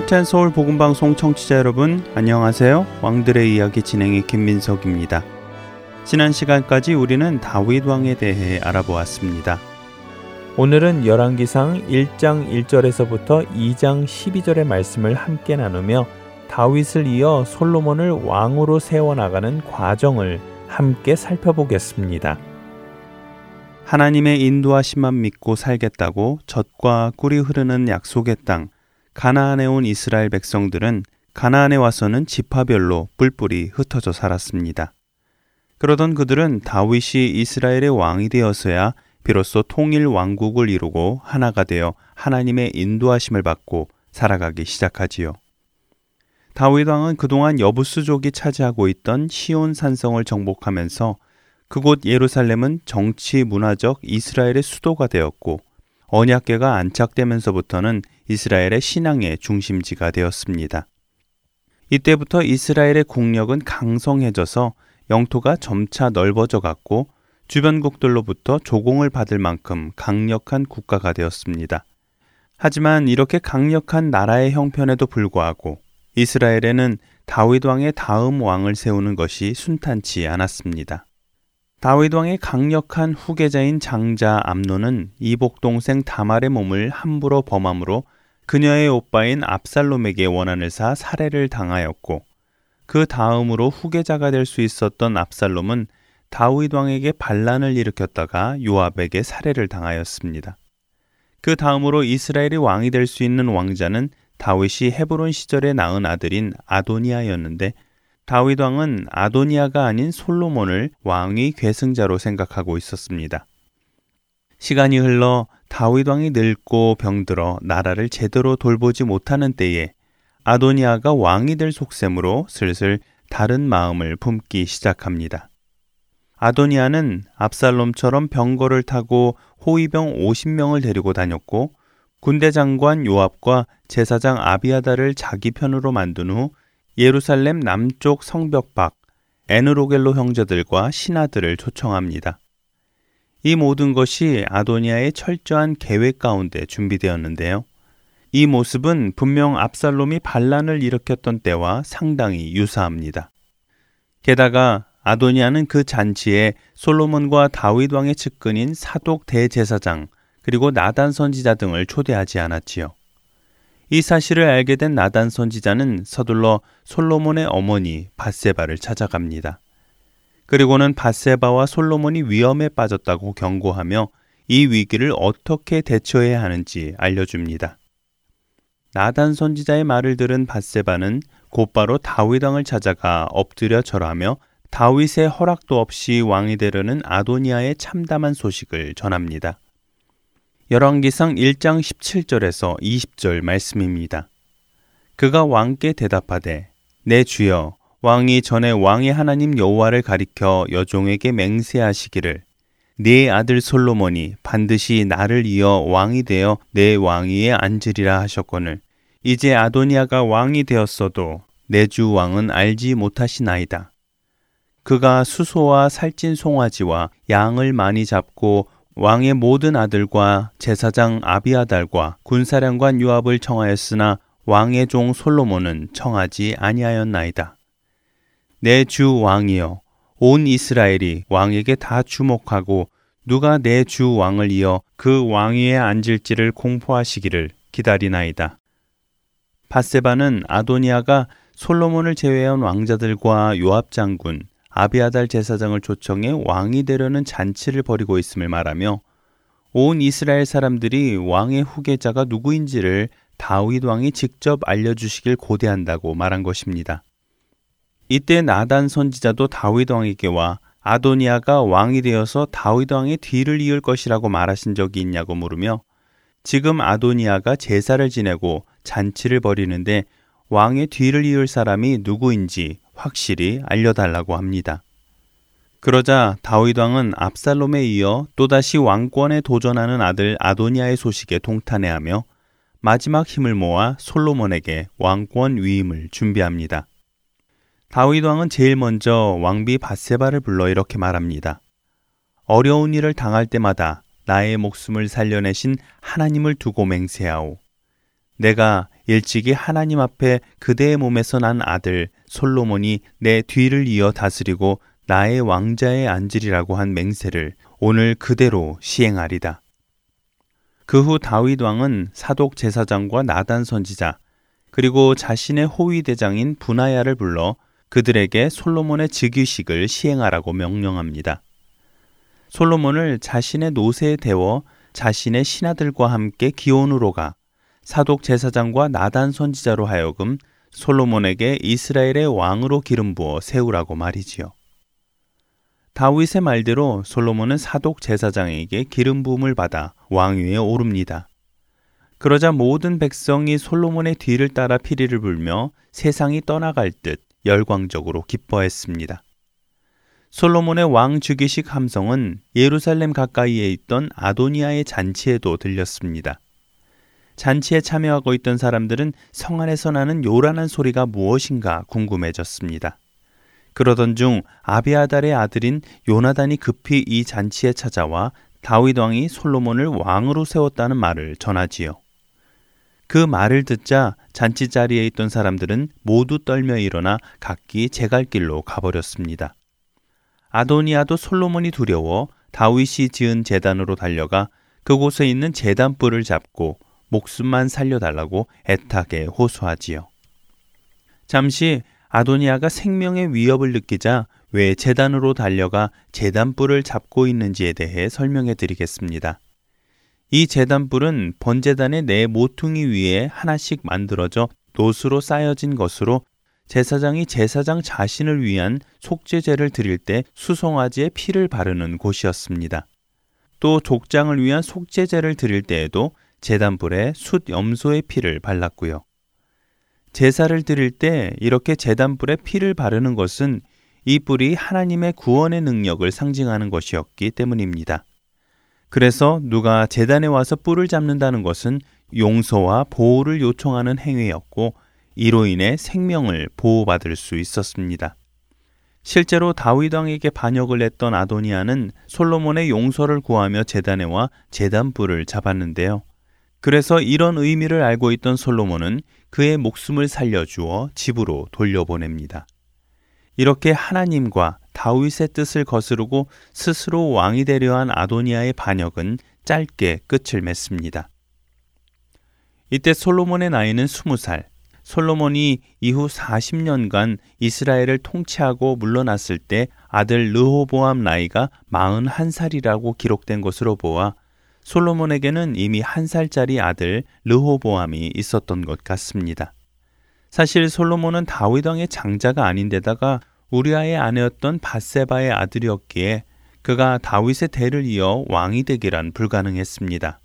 하트앤 서울 복음 방송 청취자 여러분 안녕하세요. 왕들의 이야기 진행의 김민석입니다. 지난 시간까지 우리는 다윗 왕에 대해 알아보았습니다. 오늘은 열왕기상 1장 1절에서부터 2장 12절의 말씀을 함께 나누며 다윗을 이어 솔로몬을 왕으로 세워 나가는 과정을 함께 살펴보겠습니다. 하나님의 인도하심만 믿고 살겠다고 젖과 꿀이 흐르는 약속의 땅 가나안에 온 이스라엘 백성들은 가나안에 와서는 지파별로 뿔뿔이 흩어져 살았습니다. 그러던 그들은 다윗이 이스라엘의 왕이 되어서야 비로소 통일 왕국을 이루고 하나가 되어 하나님의 인도하심을 받고 살아가기 시작하지요. 다윗 왕은 그동안 여부수족이 차지하고 있던 시온 산성을 정복하면서 그곳 예루살렘은 정치 문화적 이스라엘의 수도가 되었고 언약궤가 안착되면서부터는 이스라엘의 신앙의 중심지가 되었습니다. 이때부터 이스라엘의 국력은 강성해져서 영토가 점차 넓어져 갔고 주변국들로부터 조공을 받을 만큼 강력한 국가가 되었습니다. 하지만 이렇게 강력한 나라의 형편에도 불구하고 이스라엘에는 다윗 왕의 다음 왕을 세우는 것이 순탄치 않았습니다. 다윗 왕의 강력한 후계자인 장자 암노는 이복 동생 다말의 몸을 함부로 범함으로 그녀의 오빠인 압살롬에게 원한을 사 살해를 당하였고 그 다음으로 후계자가 될 수 있었던 압살롬은 다윗 왕에게 반란을 일으켰다가 요압에게 살해를 당하였습니다. 그 다음으로 이스라엘이 왕이 될 수 있는 왕자는 다윗이 헤브론 시절에 낳은 아들인 아도니아였는데 다윗 왕은 아도니아가 아닌 솔로몬을 왕위 계승자로 생각하고 있었습니다. 시간이 흘러 다윗 왕이 늙고 병들어 나라를 제대로 돌보지 못하는 때에 아도니아가 왕이 될 속셈으로 슬슬 다른 마음을 품기 시작합니다. 아도니아는 압살롬처럼 병거를 타고 호위병 50명을 데리고 다녔고 군대 장관 요압과 제사장 아비아다를 자기 편으로 만든 후 예루살렘 남쪽 성벽 밖 에누로겔로 형제들과 신하들을 초청합니다. 이 모든 것이 아도니아의 철저한 계획 가운데 준비되었는데요. 이 모습은 분명 압살롬이 반란을 일으켰던 때와 상당히 유사합니다. 게다가 아도니아는 그 잔치에 솔로몬과 다윗 왕의 측근인 사독 대제사장 그리고 나단 선지자 등을 초대하지 않았지요. 이 사실을 알게 된 나단 선지자는 서둘러 솔로몬의 어머니 바세바를 찾아갑니다. 그리고는 바세바와 솔로몬이 위험에 빠졌다고 경고하며 이 위기를 어떻게 대처해야 하는지 알려줍니다. 나단 선지자의 말을 들은 바세바는 곧바로 다윗 왕을 찾아가 엎드려 절하며 다윗의 허락도 없이 왕이 되려는 아도니아의 참담한 소식을 전합니다. 열왕기상 1장 17절에서 20절 말씀입니다. 그가 왕께 대답하되 내 주여 왕이 전에 왕의 하나님 여호와를 가리켜 여종에게 맹세하시기를 네 아들 솔로몬이 반드시 나를 이어 왕이 되어 내 왕위에 앉으리라 하셨거늘 이제 아도니아가 왕이 되었어도 내 주 왕은 알지 못하시나이다. 그가 수소와 살찐 송아지와 양을 많이 잡고 왕의 모든 아들과 제사장 아비아달과 군사령관 요압을 청하였으나 왕의 종 솔로몬은 청하지 아니하였나이다. 내 주 왕이여 온 이스라엘이 왕에게 다 주목하고 누가 내 주 왕을 이어 그 왕위에 앉을지를 공포하시기를 기다리나이다. 바세바는 아도니아가 솔로몬을 제외한 왕자들과 요압 장군, 아비아달 제사장을 초청해 왕이 되려는 잔치를 벌이고 있음을 말하며 온 이스라엘 사람들이 왕의 후계자가 누구인지를 다윗 왕이 직접 알려주시길 고대한다고 말한 것입니다. 이때 나단 선지자도 다윗 왕에게 와 아도니아가 왕이 되어서 다윗 왕의 뒤를 이을 것이라고 말하신 적이 있냐고 물으며 지금 아도니아가 제사를 지내고 잔치를 벌이는데 왕의 뒤를 이을 사람이 누구인지 확실히 알려달라고 합니다. 그러자 다윗 왕은 압살롬에 이어 또다시 왕권에 도전하는 아들 아도니아의 소식에 동탄해하며 마지막 힘을 모아 솔로몬에게 왕권 위임을 준비합니다. 다윗 왕은 제일 먼저 왕비 바세바를 불러 이렇게 말합니다. 어려운 일을 당할 때마다 나의 목숨을 살려내신 하나님을 두고 맹세하오. 내가 일찍이 하나님 앞에 그대의 몸에서 난 아들 솔로몬이 내 뒤를 이어 다스리고 나의 왕자에 앉으리라고 한 맹세를 오늘 그대로 시행하리다. 그 후 다윗 왕은 사독 제사장과 나단 선지자 그리고 자신의 호위 대장인 분하야를 불러 그들에게 솔로몬의 즉위식을 시행하라고 명령합니다. 솔로몬을 자신의 노새에 대워 자신의 신하들과 함께 기온으로 가 사독 제사장과 나단 선지자로 하여금 솔로몬에게 이스라엘의 왕으로 기름 부어 세우라고 말이지요. 다윗의 말대로 솔로몬은 사독 제사장에게 기름 부음을 받아 왕위에 오릅니다. 그러자 모든 백성이 솔로몬의 뒤를 따라 피리를 불며 세상이 떠나갈 듯 열광적으로 기뻐했습니다. 솔로몬의 왕 즉위식 함성은 예루살렘 가까이에 있던 아도니아의 잔치에도 들렸습니다. 잔치에 참여하고 있던 사람들은 성 안에서 나는 요란한 소리가 무엇인가 궁금해졌습니다. 그러던 중 아비아달의 아들인 요나단이 급히 이 잔치에 찾아와 다윗 왕이 솔로몬을 왕으로 세웠다는 말을 전하지요. 그 말을 듣자 잔치 자리에 있던 사람들은 모두 떨며 일어나 각기 제갈 길로 가버렸습니다. 아도니아도 솔로몬이 두려워 다윗이 지은 재단으로 달려가 그곳에 있는 재단불을 잡고 목숨만 살려달라고 애타게 호소하지요. 잠시 아도니아가 생명의 위협을 느끼자 왜 재단으로 달려가 재단불을 잡고 있는지에 대해 설명해 드리겠습니다. 이 재단불은 번제단의 네 모퉁이 위에 하나씩 만들어져 노수로 쌓여진 것으로 제사장이 제사장 자신을 위한 속죄제를 드릴 때 수송아지의 피를 바르는 곳이었습니다. 또 족장을 위한 속죄제를 드릴 때에도 제단불에 숫 염소의 피를 발랐고요. 제사를 드릴 때 이렇게 제단불에 피를 바르는 것은 이 뿔이 하나님의 구원의 능력을 상징하는 것이었기 때문입니다. 그래서 누가 재단에 와서 뿔을 잡는다는 것은 용서와 보호를 요청하는 행위였고 이로 인해 생명을 보호받을 수 있었습니다. 실제로 다윗 왕에게 반역을 했던 아도니아는 솔로몬의 용서를 구하며 재단에 와 재단불을 잡았는데요. 그래서 이런 의미를 알고 있던 솔로몬은 그의 목숨을 살려주어 집으로 돌려보냅니다. 이렇게 하나님과 다윗의 뜻을 거스르고 스스로 왕이 되려 한 아도니아의 반역은 짧게 끝을 맺습니다. 이때 솔로몬의 나이는 20살, 솔로몬이 이후 40년간 이스라엘을 통치하고 물러났을 때 아들 르호보암 나이가 41살이라고 기록된 것으로 보아 솔로몬에게는 이미 한 살짜리 아들 르호보암이 있었던 것 같습니다. 사실 솔로몬은 다윗 왕의 장자가 아닌데다가 우리아의 아내였던 바세바의 아들이었기에 그가 다윗의 대를 이어 왕이 되기란 불가능했습니다.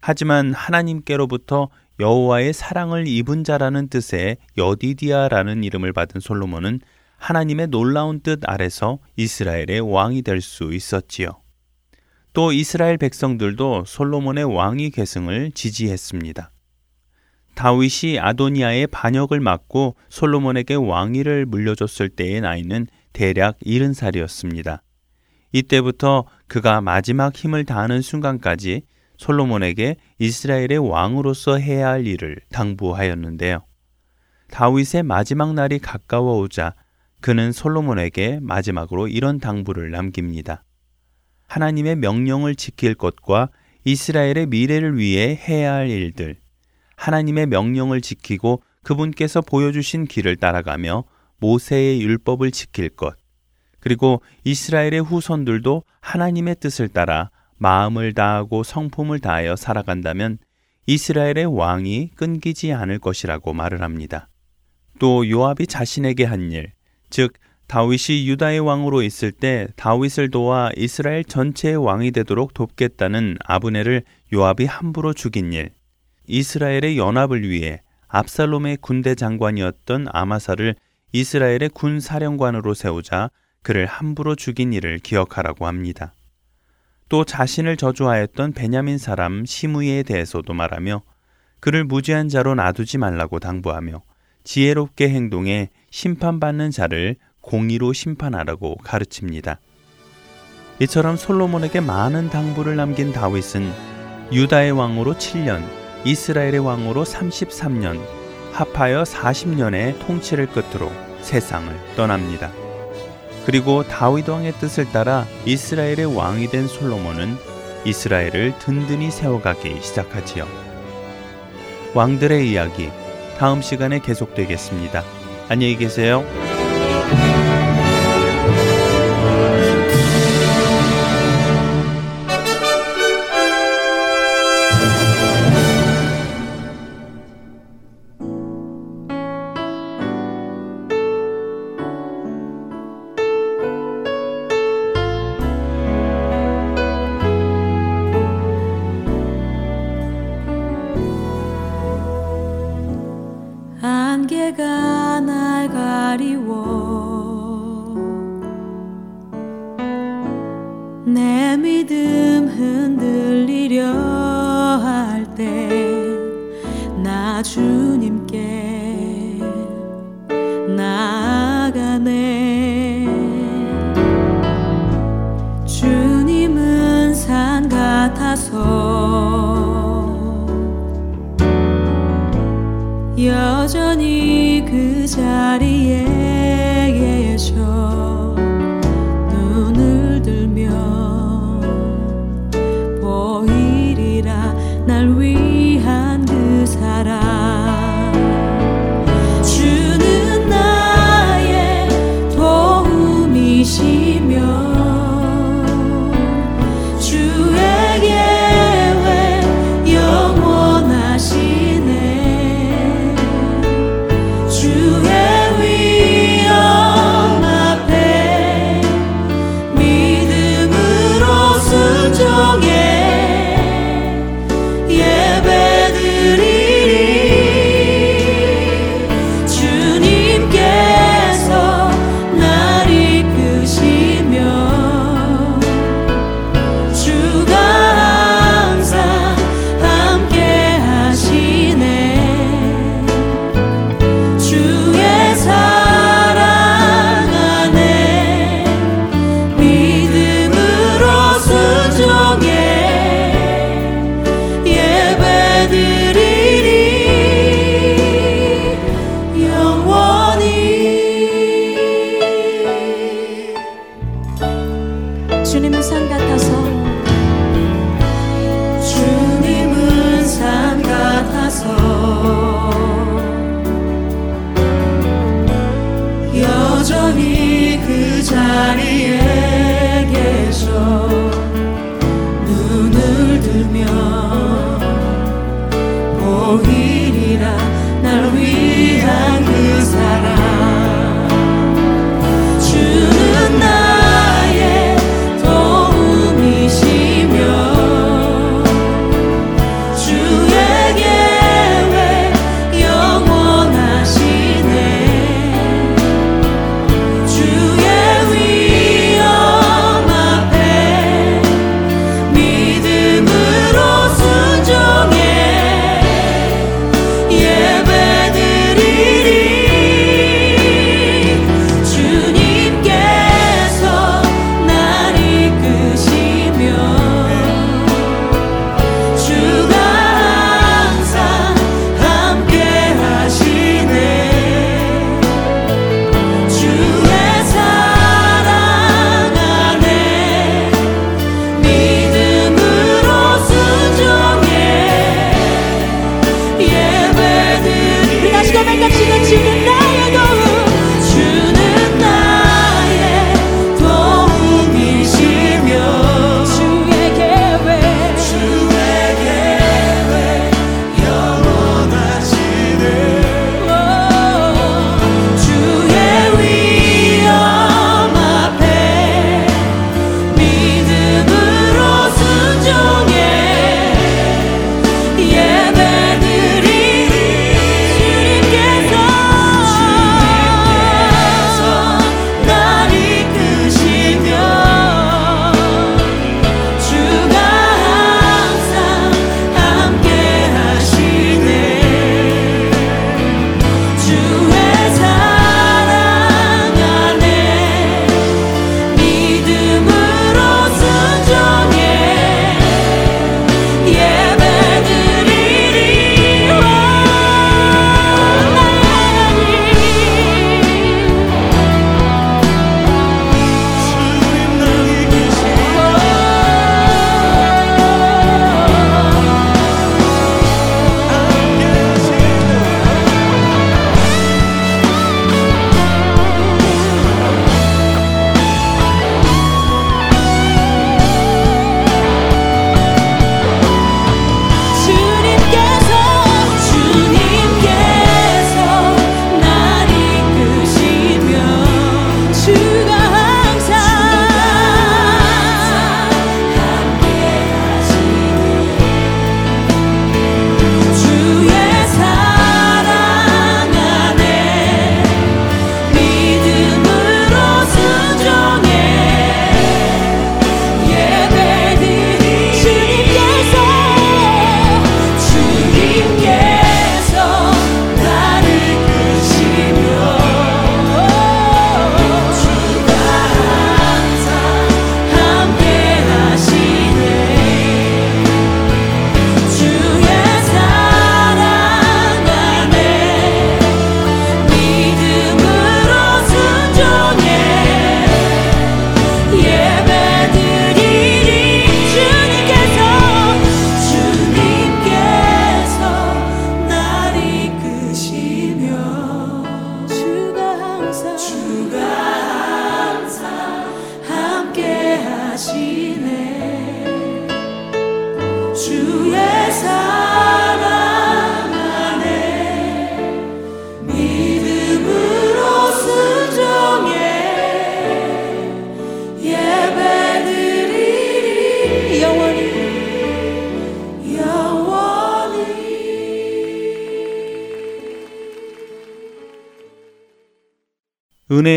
하지만 하나님께로부터 여호와의 사랑을 입은 자라는 뜻의 여디디아라는 이름을 받은 솔로몬은 하나님의 놀라운 뜻 아래서 이스라엘의 왕이 될 수 있었지요. 또 이스라엘 백성들도 솔로몬의 왕위 계승을 지지했습니다. 다윗이 아도니아의 반역을 막고 솔로몬에게 왕위를 물려줬을 때의 나이는 대략 70살이었습니다. 이때부터 그가 마지막 힘을 다하는 순간까지 솔로몬에게 이스라엘의 왕으로서 해야 할 일을 당부하였는데요. 다윗의 마지막 날이 가까워 오자 그는 솔로몬에게 마지막으로 이런 당부를 남깁니다. 하나님의 명령을 지킬 것과 이스라엘의 미래를 위해 해야 할 일들, 하나님의 명령을 지키고 그분께서 보여주신 길을 따라가며 모세의 율법을 지킬 것, 그리고 이스라엘의 후손들도 하나님의 뜻을 따라 마음을 다하고 성품을 다하여 살아간다면 이스라엘의 왕이 끊기지 않을 것이라고 말을 합니다. 또 요압이 자신에게 한 일, 즉 다윗이 유다의 왕으로 있을 때 다윗을 도와 이스라엘 전체의 왕이 되도록 돕겠다는 아브네를 요압이 함부로 죽인 일, 이스라엘의 연합을 위해 압살롬의 군대 장관이었던 아마사를 이스라엘의 군 사령관으로 세우자 그를 함부로 죽인 일을 기억하라고 합니다. 또 자신을 저주하였던 베냐민 사람 시므이에 대해서도 말하며 그를 무죄한 자로 놔두지 말라고 당부하며 지혜롭게 행동해 심판받는 자를 공의로 심판하라고 가르칩니다. 이처럼 솔로몬에게 많은 당부를 남긴 다윗은 유다의 왕으로 7년, 이스라엘의 왕으로 33년, 합하여 40년의 통치를 끝으로 세상을 떠납니다. 그리고 다윗 왕의 뜻을 따라 이스라엘의 왕이 된 솔로몬은 이스라엘을 든든히 세워가기 시작하지요. 왕들의 이야기 다음 시간에 계속되겠습니다. 안녕히 계세요.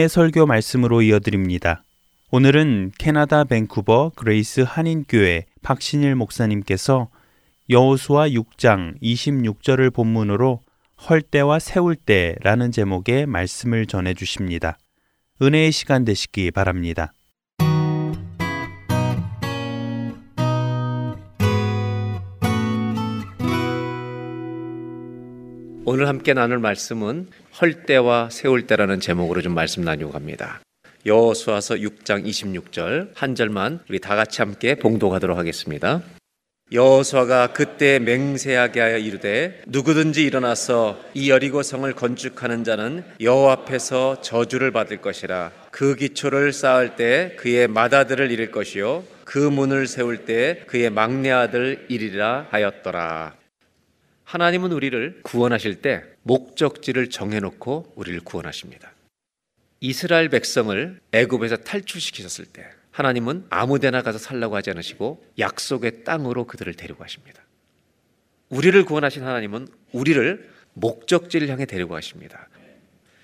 설교 말씀으로 이어드립니다. 오늘은 캐나다 밴쿠버 그레이스 한인교회 박신일 목사님께서 여호수아 6장 26절을 본문으로 헐 때와 세울 때라는 제목의 말씀을 전해 주십니다. 은혜의 시간 되시기 바랍니다. 오늘 함께 나눌 말씀은 헐 때와 세울 때라는 제목으로 좀 말씀 나누고 갑니다. 여호수아서 6장 26절 한 절만 우리 다 같이 함께 봉독하도록 하겠습니다. 여호수아가 그때 맹세하게 하여 이르되 누구든지 일어나서 이 여리고 성을 건축하는 자는 여호와 앞에서 저주를 받을 것이라 그 기초를 쌓을 때 그의 맏아들을 잃을 것이요 그 문을 세울 때 그의 막내 아들 이리라 하였더라 하나님은 우리를 구원하실 때 목적지를 정해놓고 우리를 구원하십니다. 이스라엘 백성을 애굽에서 탈출시키셨을 때 하나님은 아무데나 가서 살라고 하지 않으시고 약속의 땅으로 그들을 데려가십니다. 우리를 구원하신 하나님은 우리를 목적지를 향해 데리고 가십니다.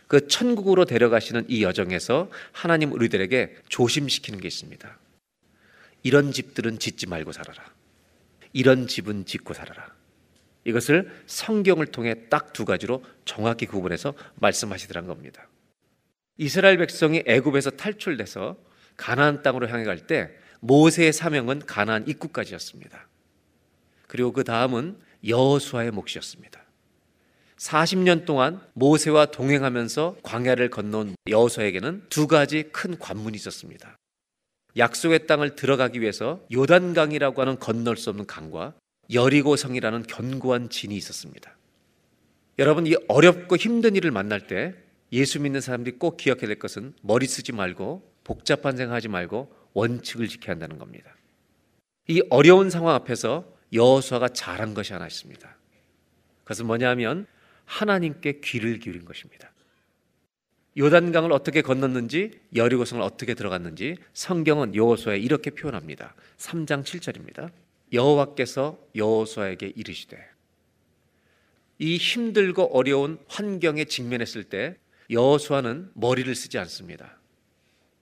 그 천국으로 데려가시는 이 여정에서 하나님 우리들에게 조심시키는 게 있습니다. 이런 집들은 짓지 말고 살아라. 이런 집은 짓고 살아라. 이것을 성경을 통해 딱 두 가지로 정확히 구분해서 말씀하시더란 겁니다. 이스라엘 백성이 애굽에서 탈출돼서 가나안 땅으로 향해 갈 때 모세의 사명은 가나안 입구까지였습니다. 그리고 그 다음은 여호수아의 몫이었습니다. 40년 동안 모세와 동행하면서 광야를 건너온 여호수아에게는 두 가지 큰 관문이 있었습니다. 약속의 땅을 들어가기 위해서 요단강이라고 하는 건널 수 없는 강과 여리고성이라는 견고한 진이 있었습니다. 여러분 이 어렵고 힘든 일을 만날 때 예수 믿는 사람들이 꼭 기억해야 될 것은 머리 쓰지 말고 복잡한 생각하지 말고 원칙을 지켜야 한다는 겁니다. 이 어려운 상황 앞에서 여호수아가 잘한 것이 하나 있습니다. 그것은 뭐냐면 하나님께 귀를 기울인 것입니다. 요단강을 어떻게 건넜는지 여리고성을 어떻게 들어갔는지 성경은 여호수아에 이렇게 표현합니다. 3장 7절입니다. 여호와께서 여호수아에게 이르시되 이 힘들고 어려운 환경에 직면했을 때 여호수아는 머리를 쓰지 않습니다.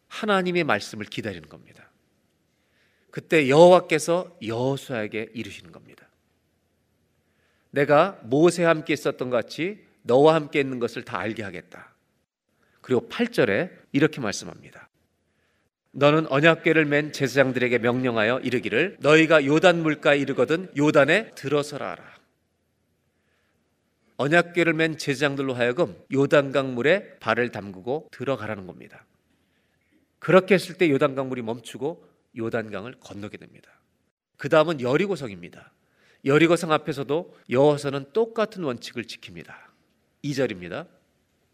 하나님의 말씀을 기다리는 겁니다. 그때 여호와께서 여호수아에게 이르시는 겁니다. 내가 모세와 함께 있었던 것 같이 너와 함께 있는 것을 다 알게 하겠다. 그리고 8절에 이렇게 말씀합니다. 너는 언약궤를 맨 제사장들에게 명령하여 이르기를 너희가 요단 물가에 이르거든 요단에 들어서라 하라. 언약궤를 맨 제사장들로 하여금 요단강 물에 발을 담그고 들어가라는 겁니다. 그렇게 했을 때 요단강 물이 멈추고 요단강을 건너게 됩니다. 그 다음은 여리고성입니다. 여리고성 앞에서도 여호와서는 똑같은 원칙을 지킵니다. 2절입니다.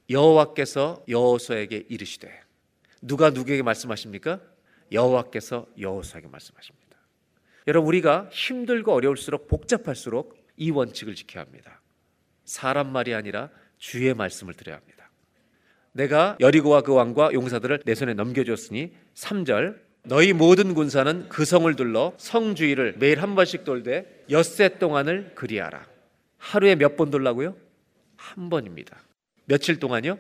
여호와께서 여호수아에게 이르시되 누가 누구에게 말씀하십니까? 여호와께서 여호수아에게 말씀하십니다. 여러분 우리가 힘들고 어려울수록 복잡할수록 이 원칙을 지켜야 합니다. 사람 말이 아니라 주의 말씀을 들어야 합니다. 내가 여리고와 그 왕과 용사들을 내 손에 넘겨줬으니 3절 너희 모든 군사는 그 성을 둘러 성 주위를 매일 한 번씩 돌되 엿새 동안을 그리하라. 하루에 몇 번 돌라고요? 한 번입니다. 며칠 동안요?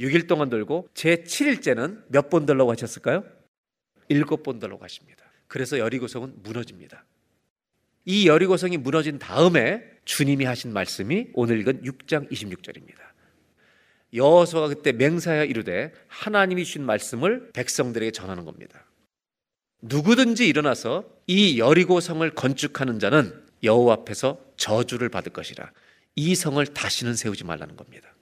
6일 동안 돌고 제 7일째는 몇 번 돌라고 하셨을까요? 7번 돌라고 하십니다. 그래서 여리고성은 무너집니다. 이 여리고성이 무너진 다음에 주님이 하신 말씀이 오늘 읽은 6장 26절입니다. 여호수아가 그때 맹사하여 이르되 하나님이 주신 말씀을 백성들에게 전하는 겁니다. 누구든지 일어나서 이 여리고 성을 건축하는 자는 여호와 앞에서 저주를 받을 것이라. 이 성을 다시는 세우지 말라는 겁니다.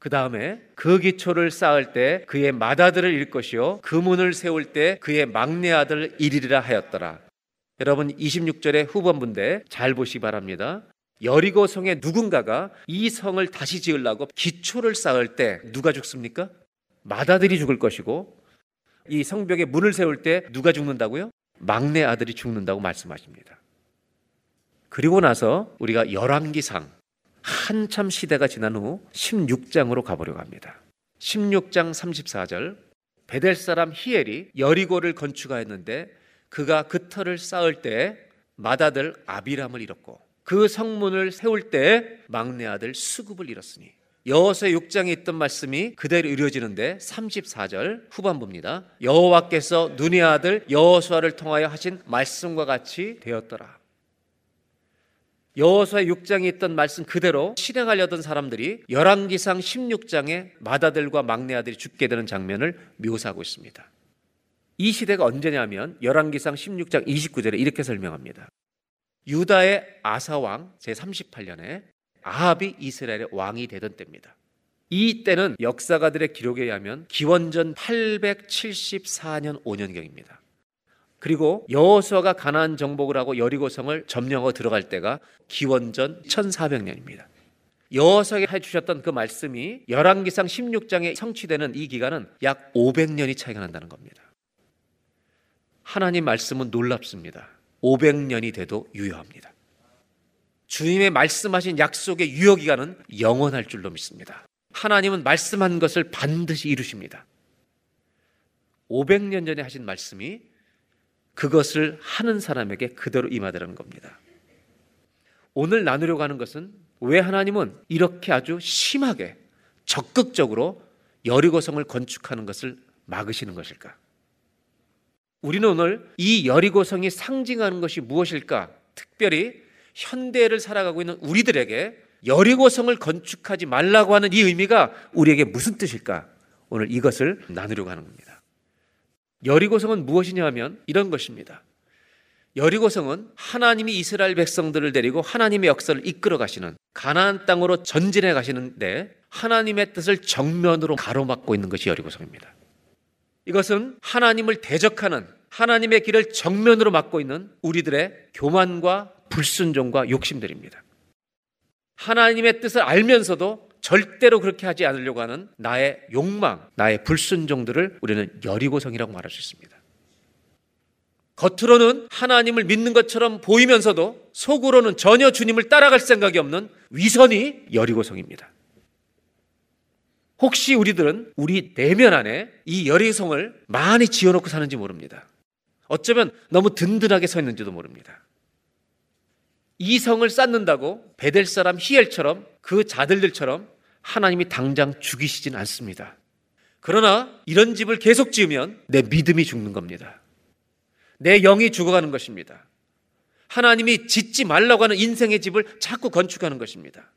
그 다음에 그 기초를 쌓을 때 그의 맏아들을 잃 것이요 그 문을 세울 때 그의 막내 아들을 잃으리라 하였더라. 여러분 26절의 후반부인데 잘 보시기 바랍니다. 여리고 성의 누군가가 이 성을 다시 지으려고 기초를 쌓을 때 누가 죽습니까? 맏아들이 죽을 것이고 이 성벽에 문을 세울 때 누가 죽는다고요? 막내 아들이 죽는다고 말씀하십니다. 그리고 나서 우리가 열왕기상 한참 시대가 지난 후 16장으로 가보려고 합니다. 16장 34절 베델 사람 히엘이 여리고를 건축하였는데 그가 그 터를 쌓을 때 맏아들 아비람을 잃었고 그 성문을 세울 때 막내 아들 수급을 잃었으니 여호수아 6장에 있던 말씀이 그대로 이루어지는데 34절 후반부입니다. 여호와께서 눈의 아들 여호수아를 통하여 하신 말씀과 같이 되었더라. 여호수아 6장에 있던 말씀 그대로 실행하려던 사람들이 열왕기상 16장에 맏아들과 막내 아들이 죽게 되는 장면을 묘사하고 있습니다. 이 시대가 언제냐면 열왕기상 16장 29절에 이렇게 설명합니다. 유다의 아사 왕 제38년에 아합이 이스라엘의 왕이 되던 때입니다. 이 때는 역사가들의 기록에 의하면 기원전 874년 5년경입니다. 그리고 여호수아가 가나안 정복을 하고 여리고성을 점령하고 들어갈 때가 기원전 1400년입니다. 여호수아에게 해 주셨던 그 말씀이 열왕기상 16장에 성취되는 이 기간은 약 500년이 차이가 난다는 겁니다. 하나님 말씀은 놀랍습니다. 500년이 돼도 유효합니다. 주님의 말씀하신 약속의 유효 기간은 영원할 줄로 믿습니다. 하나님은 말씀한 것을 반드시 이루십니다. 500년 전에 하신 말씀이 그것을 하는 사람에게 그대로 임하더라는 겁니다. 오늘 나누려고 하는 것은 왜 하나님은 이렇게 아주 심하게 적극적으로 여리고성을 건축하는 것을 막으시는 것일까? 우리는 오늘 이 여리고성이 상징하는 것이 무엇일까? 특별히 현대를 살아가고 있는 우리들에게 여리고성을 건축하지 말라고 하는 이 의미가 우리에게 무슨 뜻일까? 오늘 이것을 나누려고 하는 겁니다. 여리고성은 무엇이냐 하면 이런 것입니다. 여리고성은 하나님이 이스라엘 백성들을 데리고 하나님의 역사를 이끌어 가시는 가나안 땅으로 전진해 가시는데 하나님의 뜻을 정면으로 가로막고 있는 것이 여리고성입니다. 이것은 하나님을 대적하는 하나님의 길을 정면으로 막고 있는 우리들의 교만과 불순종과 욕심들입니다. 하나님의 뜻을 알면서도 절대로 그렇게 하지 않으려고 하는 나의 욕망, 나의 불순종들을 우리는 여리고성이라고 말할 수 있습니다. 겉으로는 하나님을 믿는 것처럼 보이면서도 속으로는 전혀 주님을 따라갈 생각이 없는 위선이 여리고성입니다. 혹시 우리들은 우리 내면 안에 이 여리고성을 많이 지어놓고 사는지 모릅니다. 어쩌면 너무 든든하게 서 있는지도 모릅니다. 이 성을 쌓는다고 베델 사람 히엘처럼 그 자들들처럼 하나님이 당장 죽이시진 않습니다. 그러나 이런 집을 계속 지으면 내 믿음이 죽는 겁니다. 내 영이 죽어가는 것입니다. 하나님이 짓지 말라고 하는 인생의 집을 자꾸 건축하는 것입니다.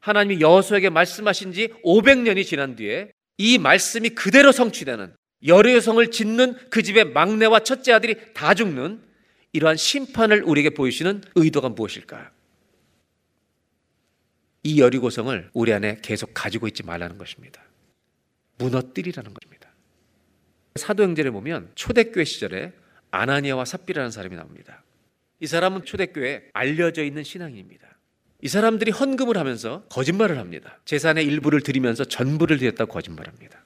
하나님이 여호수에게 말씀하신 지 500년이 지난 뒤에 이 말씀이 그대로 성취되는 여리성을 짓는 그 집의 막내와 첫째 아들이 다 죽는 이러한 심판을 우리에게 보이시는 의도가 무엇일까요? 이 여리고성을 우리 안에 계속 가지고 있지 말라는 것입니다. 무너뜨리라는 것입니다. 사도행전에 보면 초대교회 시절에 아나니아와 삽비라는 사람이 나옵니다. 이 사람은 초대교회에 알려져 있는 신앙인입니다. 이 사람들이 헌금을 하면서 거짓말을 합니다. 재산의 일부를 드리면서 전부를 드렸다고 거짓말합니다.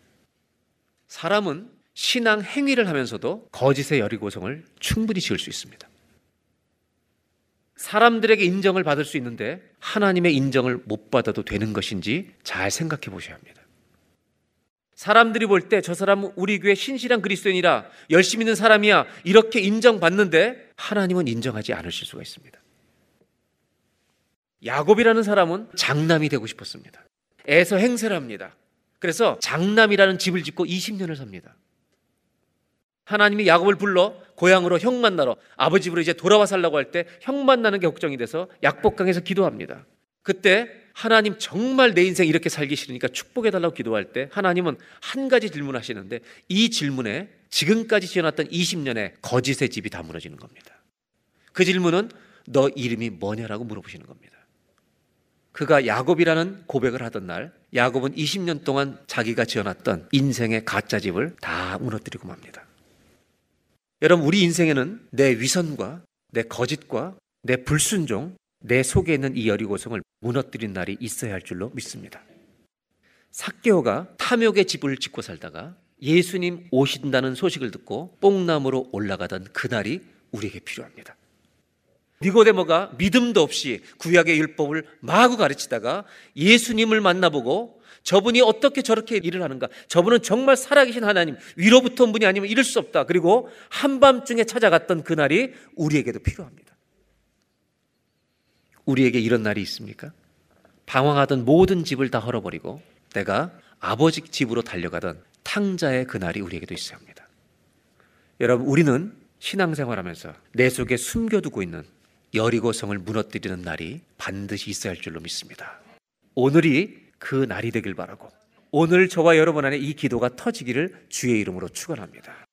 사람은 신앙 행위를 하면서도 거짓의 여리고성을 충분히 지을 수 있습니다. 사람들에게 인정을 받을 수 있는데 하나님의 인정을 못 받아도 되는 것인지 잘 생각해 보셔야 합니다. 사람들이 볼 때 저 사람은 우리 교회 신실한 그리스도인이라 열심히 있는 사람이야 이렇게 인정받는데 하나님은 인정하지 않으실 수가 있습니다. 야곱이라는 사람은 장남이 되고 싶었습니다. 애서 행세를 합니다. 그래서 장남이라는 집을 짓고 20년을 삽니다. 하나님이 야곱을 불러 고향으로 형 만나러 아버지 집으로 이제 돌아와 살라고 할 때 형 만나는 게 걱정이 돼서 약복강에서 기도합니다. 그때 하나님 정말 내 인생 이렇게 살기 싫으니까 축복해 달라고 기도할 때 하나님은 한 가지 질문하시는데 이 질문에 지금까지 지어놨던 20년의 거짓의 집이 다 무너지는 겁니다. 그 질문은 너 이름이 뭐냐라고 물어보시는 겁니다. 그가 야곱이라는 고백을 하던 날 야곱은 20년 동안 자기가 지어놨던 인생의 가짜 집을 다 무너뜨리고 맙니다. 여러분, 우리 인생에는 내 위선과 내 거짓과 내 불순종, 내 속에 있는 이 여리고성을 무너뜨린 날이 있어야 할 줄로 믿습니다. 사개오가 탐욕의 집을 짓고 살다가 예수님 오신다는 소식을 듣고 뽕나무로 올라가던 그날이 우리에게 필요합니다. 니고데모가 믿음도 없이 구약의 율법을 마구 가르치다가 예수님을 만나보고 저분이 어떻게 저렇게 일을 하는가? 저분은 정말 살아계신 하나님, 위로부터 온 분이 아니면 이럴 수 없다. 그리고 한밤중에 찾아갔던 그날이 우리에게도 필요합니다. 우리에게 이런 날이 있습니까? 방황하던 모든 집을 다 헐어버리고 내가 아버지 집으로 달려가던 탕자의 그날이 우리에게도 있어야 합니다. 여러분, 우리는 신앙생활하면서 내 속에 숨겨두고 있는 여리고성을 무너뜨리는 날이 반드시 있어야 할 줄로 믿습니다. 오늘이 그 날이 되길 바라고 오늘 저와 여러분 안에 이 기도가 터지기를 주의 이름으로 축원합니다.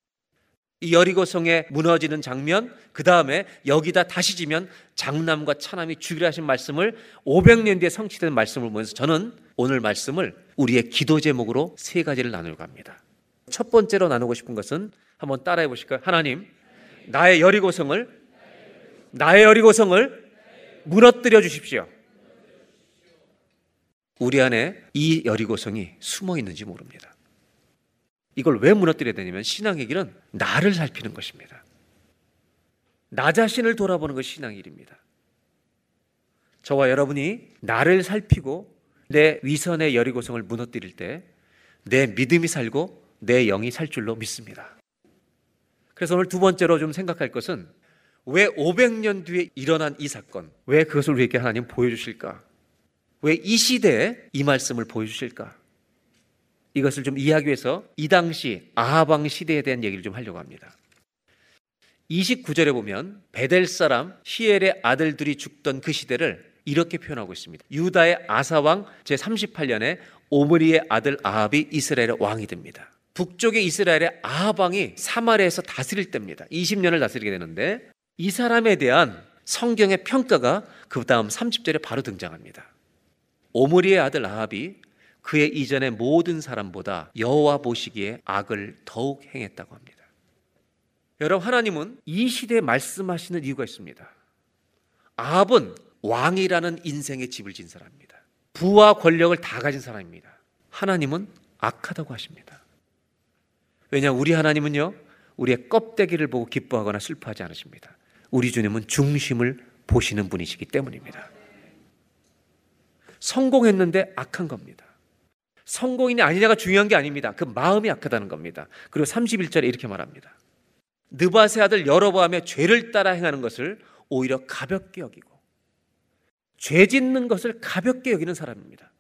이 여리고성에 무너지는 장면, 그 다음에 여기다 다시 지면 장남과 차남이 죽이라 하신 말씀을 500년 뒤에 성취된 말씀을 보면서 저는 오늘 말씀을 우리의 기도 제목으로 세 가지를 나누려고 합니다. 첫 번째로 나누고 싶은 것은 한번 따라해 보실까요? 하나님, 나의 여리고성을 나의 여리고성을 무너뜨려 주십시오. 우리 안에 이 여리고성이 숨어 있는지 모릅니다. 이걸 왜 무너뜨려야 되냐면 신앙의 길은 나를 살피는 것입니다. 나 자신을 돌아보는 것이 신앙의 길입니다. 저와 여러분이 나를 살피고 내 위선의 여리고성을 무너뜨릴 때 내 믿음이 살고 내 영이 살 줄로 믿습니다. 그래서 오늘 두 번째로 좀 생각할 것은 왜 500년 뒤에 일어난 이 사건, 왜 그것을 우리에게 하나님 보여주실까? 왜 이 시대에 이 말씀을 보여주실까? 이것을 좀 이해하기 위해서 이 당시 아하방 시대에 대한 얘기를 좀 하려고 합니다. 29절에 보면 베델 사람 히엘의 아들들이 죽던 그 시대를 이렇게 표현하고 있습니다. 유다의 아사왕 제38년에 오므리의 아들 아합이 이스라엘의 왕이 됩니다. 북쪽의 이스라엘의 아합 왕이 사마리아에서 다스릴 때입니다. 20년을 다스리게 되는데 이 사람에 대한 성경의 평가가 그 다음 30절에 바로 등장합니다. 오므리의 아들 아합이 그의 이전의 모든 사람보다 여호와 보시기에 악을 더욱 행했다고 합니다. 여러분 하나님은 이 시대에 말씀하시는 이유가 있습니다. 아합은 왕이라는 인생의 집을 진 사람입니다. 부와 권력을 다 가진 사람입니다. 하나님은 악하다고 하십니다. 왜냐 우리 하나님은요 우리의 껍데기를 보고 기뻐하거나 슬퍼하지 않으십니다. 우리 주님은 중심을 보시는 분이시기 때문입니다. 성공했는데 악한 겁니다. 성공이냐 아니냐가 중요한 게 아닙니다. 그 마음이 악하다는 겁니다. 그리고 31절에 이렇게 말합니다. 느바세 아들 여로보암의 죄를 따라 행하는 것을 오히려 가볍게 여기고 죄 짓는 것을 가볍게 여기는 사람입니다.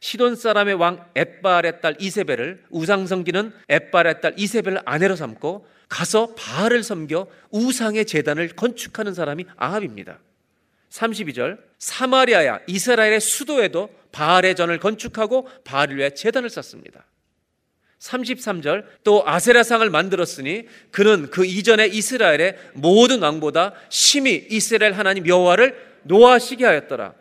시돈 사람의 왕 엣바알의 딸 이세벨을 우상 섬기는 엣바알의 딸 이세벨을 아내로 삼고 가서 바알을 섬겨 우상의 재단을 건축하는 사람이 아합입니다. 32절 사마리아야 이스라엘의 수도에도 바알의 전을 건축하고 바알을 위해 재단을 쌓습니다. 33절 또 아세라상을 만들었으니 그는 그 이전에 이스라엘의 모든 왕보다 심히 이스라엘 하나님 여호와를 노하시게 하였더라.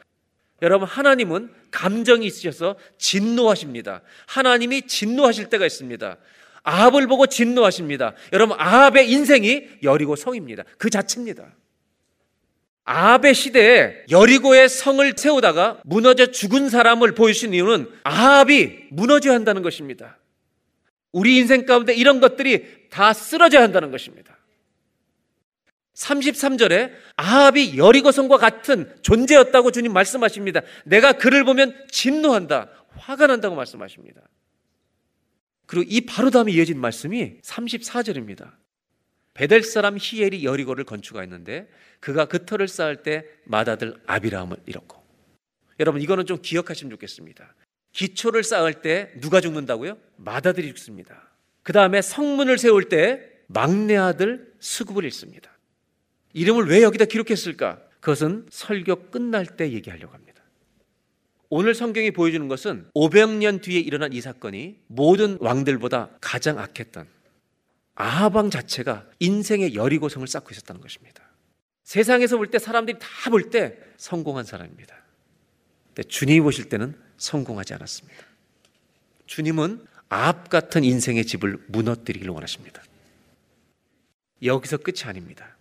여러분 하나님은 감정이 있으셔서 진노하십니다. 하나님이 진노하실 때가 있습니다. 아합을 보고 진노하십니다. 여러분 아합의 인생이 여리고 성입니다. 그 자체입니다. 아합의 시대에 여리고의 성을 세우다가 무너져 죽은 사람을 보여주신 이유는 아합이 무너져야 한다는 것입니다. 우리 인생 가운데 이런 것들이 다 쓰러져야 한다는 것입니다. 33절에 아합이 여리고성과 같은 존재였다고 주님 말씀하십니다. 내가 그를 보면 진노한다. 화가 난다고 말씀하십니다. 그리고 이 바로 다음에 이어진 말씀이 34절입니다. 베델 사람 히엘이 여리고를 건축하였는데 그가 그 터를 쌓을 때 맏아들 아비라함을 잃었고 여러분 이거는 좀 기억하시면 좋겠습니다. 기초를 쌓을 때 누가 죽는다고요? 맏아들이 죽습니다. 그 다음에 성문을 세울 때 막내 아들 수급을 잃습니다. 이름을 왜 여기다 기록했을까? 그것은 설교 끝날 때 얘기하려고 합니다. 오늘 성경이 보여주는 것은 500년 뒤에 일어난 이 사건이 모든 왕들보다 가장 악했던 아하방 자체가 인생의 여리고성을 쌓고 있었다는 것입니다. 세상에서 볼 때 사람들이 다 볼 때 성공한 사람입니다. 근데 주님이 보실 때는 성공하지 않았습니다. 주님은 아합 같은 인생의 집을 무너뜨리기를 원하십니다. 여기서 끝이 아닙니다.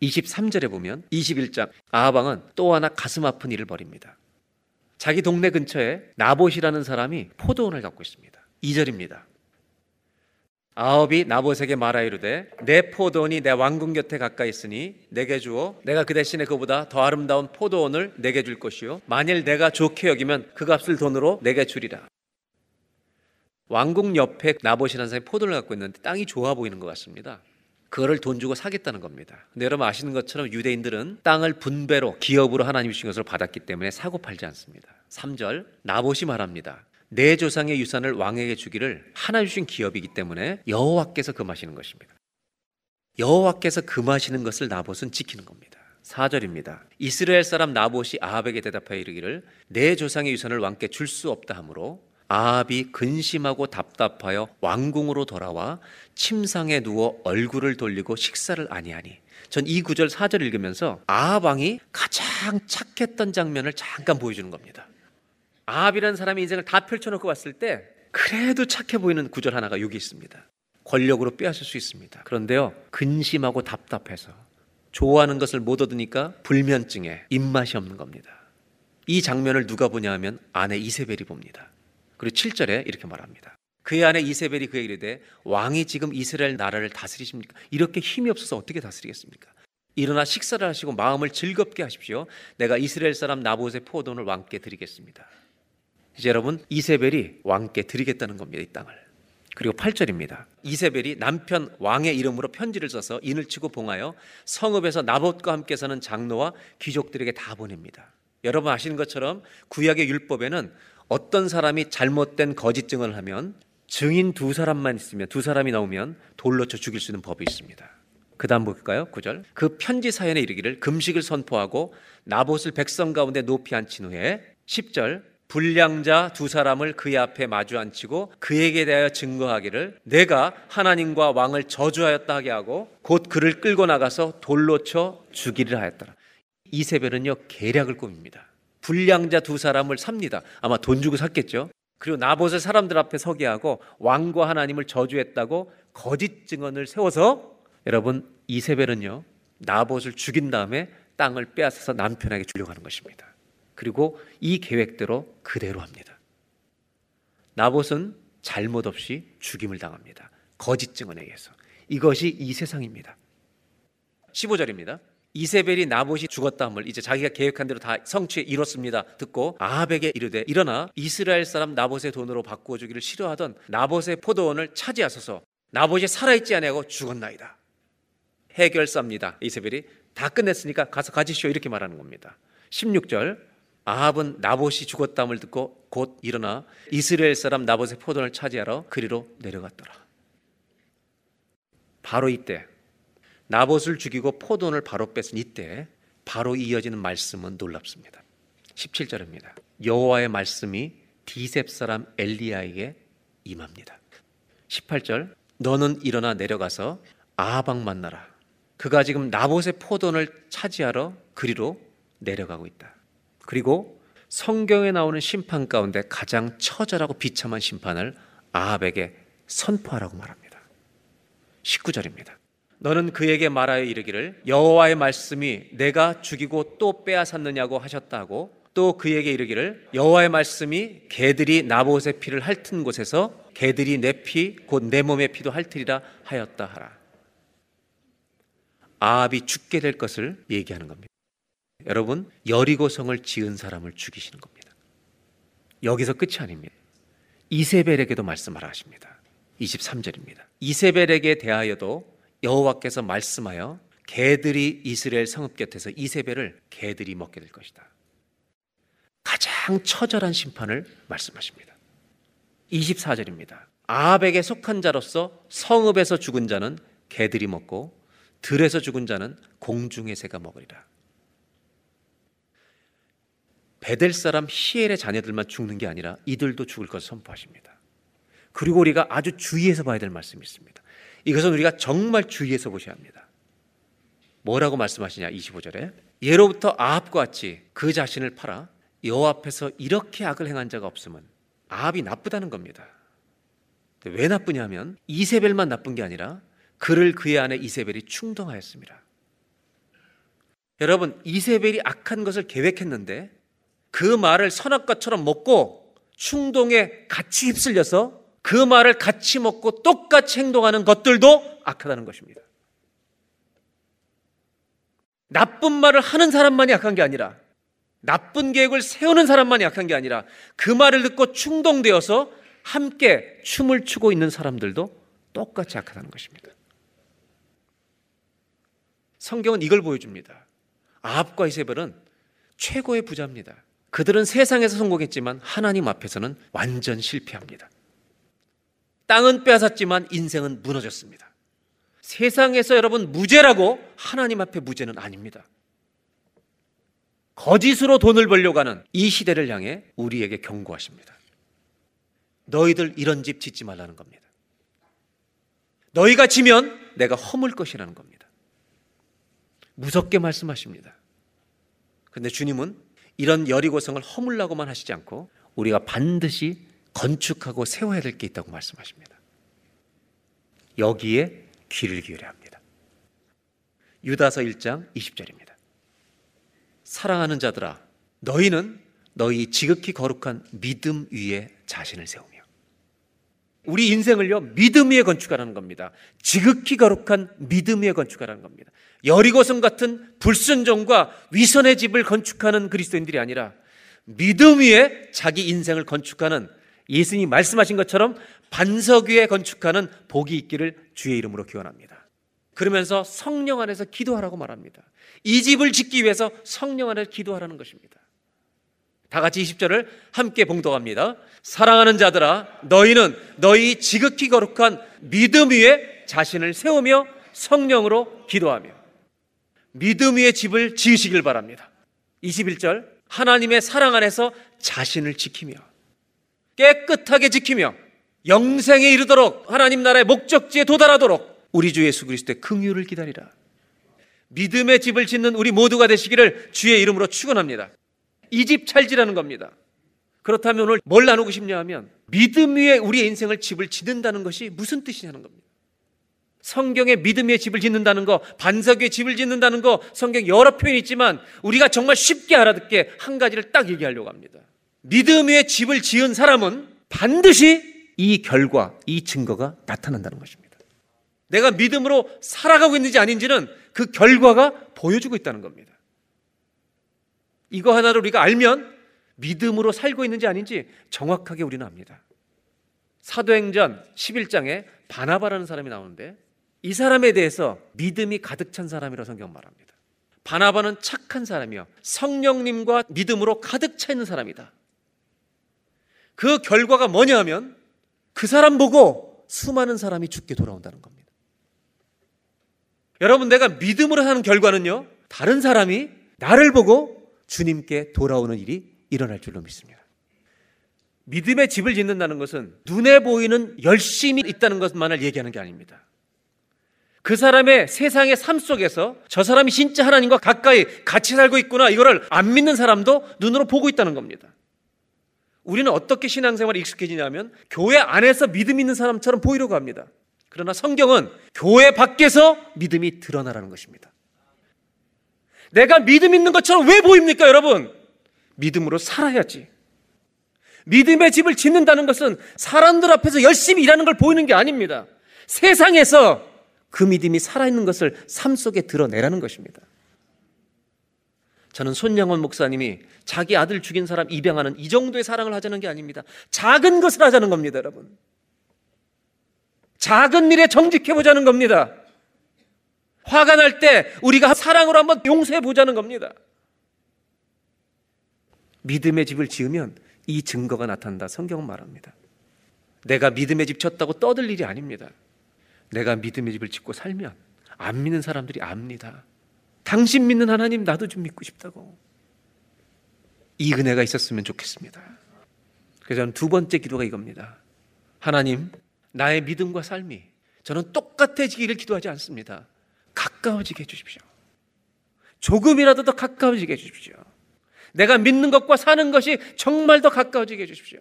23절에 보면 21장 아하방은 또 하나 가슴 아픈 일을 벌입니다. 자기 동네 근처에 나봇이라는 사람이 포도원을 갖고 있습니다. 2절입니다. 아합이 나봇에게 말하 이르되 내 포도원이 내 왕궁 곁에 가까이 있으니 내게 주어 내가 그 대신에 그보다 더 아름다운 포도원을 내게 줄 것이요 만일 내가 좋게 여기면 그 값을 돈으로 내게 주리라. 왕궁 옆에 나봇이라는 사람이 포도를 갖고 있는데 땅이 좋아 보이는 것 같습니다. 그거를 돈 주고 사겠다는 겁니다. 근데 여러분 아시는 것처럼 유대인들은 땅을 분배로 기업으로 하나님 주신 것을 받았기 때문에 사고 팔지 않습니다. 3절 나봇이 말합니다. 내 조상의 유산을 왕에게 주기를 하나 주신 기업이기 때문에 여호와께서 금하시는 것입니다. 여호와께서 금하시는 것을 나봇은 지키는 겁니다. 4절입니다. 이스라엘 사람 나봇이 아합에게 대답하여 이르기를 내 조상의 유산을 왕께 줄 수 없다 하므로 아합이 근심하고 답답하여 왕궁으로 돌아와 침상에 누워 얼굴을 돌리고 식사를 아니하니 전 이 구절 4절 읽으면서 아합 왕이 가장 착했던 장면을 잠깐 보여주는 겁니다. 아합이라는 사람의 인생을 다 펼쳐놓고 봤을 때 그래도 착해 보이는 구절 하나가 여기 있습니다. 권력으로 빼앗을 수 있습니다. 그런데요, 근심하고 답답해서 좋아하는 것을 못 얻으니까 불면증에 입맛이 없는 겁니다. 이 장면을 누가 보냐 하면 아내 이세벨이 봅니다. 그리고 7절에 이렇게 말합니다. 그의 아내 이세벨이 그에게 이르되 왕이 지금 이스라엘 나라를 다스리십니까? 이렇게 힘이 없어서 어떻게 다스리겠습니까? 일어나 식사를 하시고 마음을 즐겁게 하십시오. 내가 이스라엘 사람 나봇의 포도를 왕께 드리겠습니다. 이제 여러분 이세벨이 왕께 드리겠다는 겁니다. 이 땅을. 그리고 8절입니다. 이세벨이 남편 왕의 이름으로 편지를 써서 인을 치고 봉하여 성읍에서 나봇과 함께 사는 장로와 귀족들에게 다 보냅니다. 여러분 아시는 것처럼 구약의 율법에는 어떤 사람이 잘못된 거짓 증언을 하면 증인 두 사람만 있으면 두 사람이 나오면 돌로 쳐 죽일 수 있는 법이 있습니다. 그다음 볼까요? 9절. 그 편지 사연에 이르기를 금식을 선포하고 나봇을 백성 가운데 높이 앉힌 후에 10절 불량자 두 사람을 그의 앞에 마주 앉히고 그에게 대하여 증거하기를 내가 하나님과 왕을 저주하였다 하게 하고 곧 그를 끌고 나가서 돌로 쳐 죽이려 하였더라. 이세벨은요 계략을 꾸밉니다. 불량자 두 사람을 삽니다. 아마 돈 주고 샀겠죠. 그리고 나봇을 사람들 앞에 서게 하고 왕과 하나님을 저주했다고 거짓 증언을 세워서 여러분 이세벨은요 나봇을 죽인 다음에 땅을 빼앗아서 남편에게 주려고 하는 것입니다. 그리고 이 계획대로 그대로 합니다. 나봇은 잘못 없이 죽임을 당합니다. 거짓 증언에 의해서. 이것이 이 세상입니다. 15절입니다. 이세벨이 나봇이 죽었다함을 이제 자기가 계획한 대로 다 성취해 이뤘습니다. 듣고 아합에게 이르되 일어나 이스라엘 사람 나봇의 돈으로 바꾸어 주기를 싫어하던 나봇의 포도원을 차지하소서. 나봇이 살아있지 아니하고 죽었나이다. 해결사입니다. 이세벨이 다 끝냈으니까 가서 가지시오 이렇게 말하는 겁니다. 16절 아합은 나봇이 죽었다함을 듣고 곧 일어나 이스라엘 사람 나봇의 포도원을 차지하러 그리로 내려갔더라. 바로 이때 나봇을 죽이고 포도원을 바로 뺏은 이때 바로 이어지는 말씀은 놀랍습니다. 17절입니다. 여호와의 말씀이 디셉 사람 엘리야에게 임합니다. 18절 너는 일어나 내려가서 아방 만나라. 그가 지금 나봇의 포도원을 차지하러 그리로 내려가고 있다. 그리고 성경에 나오는 심판 가운데 가장 처절하고 비참한 심판을 아합에게 선포하라고 말합니다. 19절입니다. 너는 그에게 말하여 이르기를 여호와의 말씀이 내가 죽이고 또 빼앗았느냐고 하셨다고 또 그에게 이르기를 여호와의 말씀이 개들이 나봇의 피를 핥은 곳에서 개들이 내 피 곧 내 몸의 피도 핥으리라 하였다 하라. 아합이 죽게 될 것을 얘기하는 겁니다. 여러분 여리고성을 지은 사람을 죽이시는 겁니다. 여기서 끝이 아닙니다. 이세벨에게도 말씀하라 하십니다. 23절입니다. 이세벨에게 대하여도 여호와께서 말씀하여 개들이 이스라엘 성읍 곁에서 이세벨을 개들이 먹게 될 것이다. 가장 처절한 심판을 말씀하십니다. 24절입니다. 아합에게 속한 자로서 성읍에서 죽은 자는 개들이 먹고 들에서 죽은 자는 공중의 새가 먹으리라. 베델 사람 히엘의 자녀들만 죽는 게 아니라 이들도 죽을 것을 선포하십니다. 그리고 우리가 아주 주의해서 봐야 될 말씀이 있습니다. 이것은 우리가 정말 주의해서 보셔야 합니다. 뭐라고 말씀하시냐 25절에 예로부터 아합과 같이 그 자신을 팔아 여호와 앞에서 이렇게 악을 행한 자가 없으면 아합이 나쁘다는 겁니다. 왜 나쁘냐면 이세벨만 나쁜 게 아니라 그를 그의 아내 이세벨이 충동하였습니다. 여러분 이세벨이 악한 것을 계획했는데 그 말을 선악과처럼 먹고 충동에 같이 휩쓸려서 그 말을 같이 먹고 똑같이 행동하는 것들도 악하다는 것입니다. 나쁜 말을 하는 사람만이 악한 게 아니라 나쁜 계획을 세우는 사람만이 악한 게 아니라 그 말을 듣고 충동되어서 함께 춤을 추고 있는 사람들도 똑같이 악하다는 것입니다. 성경은 이걸 보여줍니다. 아합과 이세벨은 최고의 부자입니다. 그들은 세상에서 성공했지만 하나님 앞에서는 완전 실패합니다. 땅은 빼앗았지만 인생은 무너졌습니다. 세상에서 여러분 무죄라고 하나님 앞에 무죄는 아닙니다. 거짓으로 돈을 벌려고 하는 이 시대를 향해 우리에게 경고하십니다. 너희들 이런 집 짓지 말라는 겁니다. 너희가 지면 내가 허물 것이라는 겁니다. 무섭게 말씀하십니다. 근데 주님은 이런 여리고성을 허물라고만 하시지 않고 우리가 반드시 건축하고 세워야 될 게 있다고 말씀하십니다. 여기에 귀를 기울여야 합니다. 유다서 1장 20절입니다. 사랑하는 자들아 너희는 너희 지극히 거룩한 믿음 위에 자신을 세우며 우리 인생을요 믿음 위에 건축하라는 겁니다. 지극히 거룩한 믿음 위에 건축하라는 겁니다. 여리고성 같은 불순종과 위선의 집을 건축하는 그리스도인들이 아니라 믿음 위에 자기 인생을 건축하는 예수님이 말씀하신 것처럼 반석 위에 건축하는 복이 있기를 주의 이름으로 기원합니다. 그러면서 성령 안에서 기도하라고 말합니다. 이 집을 짓기 위해서 성령 안에서 기도하라는 것입니다. 다 같이 20절을 함께 봉독합니다. 사랑하는 자들아, 너희는 너희 지극히 거룩한 믿음 위에 자신을 세우며 성령으로 기도하며 믿음 위에 집을 지으시길 바랍니다. 21절, 하나님의 사랑 안에서 자신을 지키며 깨끗하게 지키며 영생에 이르도록 하나님 나라의 목적지에 도달하도록 우리 주 예수 그리스도의 긍휼을 기다리라. 믿음의 집을 짓는 우리 모두가 되시기를 주의 이름으로 축원합니다. 이 집 찰지라는 겁니다. 그렇다면 오늘 뭘 나누고 싶냐 하면 믿음 위에 우리의 인생을 집을 짓는다는 것이 무슨 뜻이냐는 겁니다. 성경에 믿음 위에 집을 짓는다는 거, 반석 위에 집을 짓는다는 거, 성경 여러 표현이 있지만 우리가 정말 쉽게 알아듣게 한 가지를 딱 얘기하려고 합니다. 믿음 위에 집을 지은 사람은 반드시 이 결과, 이 증거가 나타난다는 것입니다. 내가 믿음으로 살아가고 있는지 아닌지는 그 결과가 보여주고 있다는 겁니다. 이거 하나를 우리가 알면 믿음으로 살고 있는지 아닌지 정확하게 우리는 압니다. 사도행전 11장에 바나바라는 사람이 나오는데 이 사람에 대해서 믿음이 가득 찬 사람이라 성경 말합니다. 바나바는 착한 사람이요. 성령님과 믿음으로 가득 차 있는 사람이다. 그 결과가 뭐냐 하면 그 사람 보고 수많은 사람이 죽게 돌아온다는 겁니다. 여러분, 내가 믿음으로 하는 결과는요, 다른 사람이 나를 보고 주님께 돌아오는 일이 일어날 줄로 믿습니다. 믿음의 집을 짓는다는 것은 눈에 보이는 열심이 있다는 것만을 얘기하는 게 아닙니다. 그 사람의 세상의 삶 속에서 저 사람이 진짜 하나님과 가까이 같이 살고 있구나 이거를 안 믿는 사람도 눈으로 보고 있다는 겁니다. 우리는 어떻게 신앙생활에 익숙해지냐면 교회 안에서 믿음 있는 사람처럼 보이려고 합니다. 그러나 성경은 교회 밖에서 믿음이 드러나라는 것입니다. 내가 믿음 있는 것처럼 왜 보입니까, 여러분? 믿음으로 살아야지. 믿음의 집을 짓는다는 것은 사람들 앞에서 열심히 일하는 걸 보이는 게 아닙니다. 세상에서 그 믿음이 살아있는 것을 삶 속에 드러내라는 것입니다. 저는 손영원 목사님이 자기 아들 죽인 사람 입양하는 이 정도의 사랑을 하자는 게 아닙니다. 작은 것을 하자는 겁니다, 여러분. 작은 일에 정직해 보자는 겁니다. 화가 날 때 우리가 사랑으로 한번 용서해 보자는 겁니다. 믿음의 집을 지으면 이 증거가 나타난다. 성경은 말합니다. 내가 믿음의 집 쳤다고 떠들 일이 아닙니다. 내가 믿음의 집을 짓고 살면 안 믿는 사람들이 압니다. 당신 믿는 하나님 나도 좀 믿고 싶다고. 이 은혜가 있었으면 좋겠습니다. 그래서 저는 두 번째 기도가 이겁니다. 하나님, 나의 믿음과 삶이 저는 똑같아지기를 기도하지 않습니다. 가까워지게 해주십시오. 조금이라도 더 가까워지게 해주십시오. 내가 믿는 것과 사는 것이 정말 더 가까워지게 해주십시오.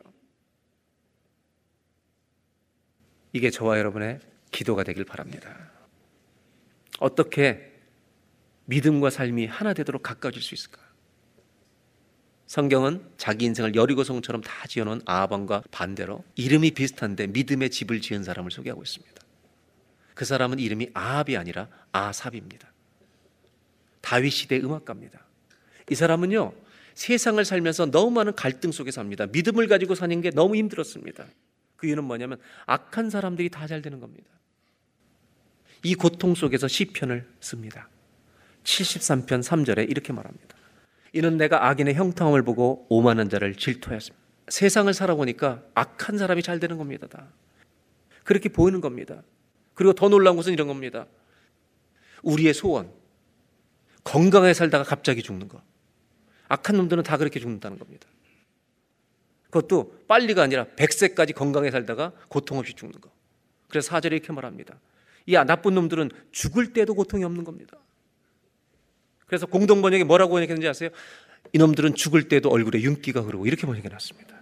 이게 저와 여러분의 기도가 되길 바랍니다. 어떻게 믿음과 삶이 하나 되도록 가까워질 수 있을까? 성경은 자기 인생을 여리고성처럼 다 지어놓은 아합과 반대로 이름이 비슷한데 믿음의 집을 지은 사람을 소개하고 있습니다. 그 사람은 이름이 아합이 아니라 아삽입니다. 다윗 시대 음악가입니다. 이 사람은요 세상을 살면서 너무 많은 갈등 속에 삽니다. 믿음을 가지고 사는 게 너무 힘들었습니다. 그 이유는 뭐냐면 악한 사람들이 다 잘 되는 겁니다. 이 고통 속에서 시편을 씁니다. 73편 3절에 이렇게 말합니다. 이는 내가 악인의 형통함을 보고 오만한 자를 질투하였습니다. 세상을 살아보니까 악한 사람이 잘 되는 겁니다. 다. 그렇게 보이는 겁니다. 그리고 더 놀라운 것은 이런 겁니다. 우리의 소원. 건강하게 살다가 갑자기 죽는 거. 악한 놈들은 다 그렇게 죽는다는 겁니다. 그것도 빨리가 아니라 100세까지 건강하게 살다가 고통 없이 죽는 거. 그래서 사절에 이렇게 말합니다. 이 나쁜 놈들은 죽을 때도 고통이 없는 겁니다. 그래서 공동 번역에 뭐라고 번역했는지 아세요? 이놈들은 죽을 때도 얼굴에 윤기가 흐르고 이렇게 번역해 놨습니다.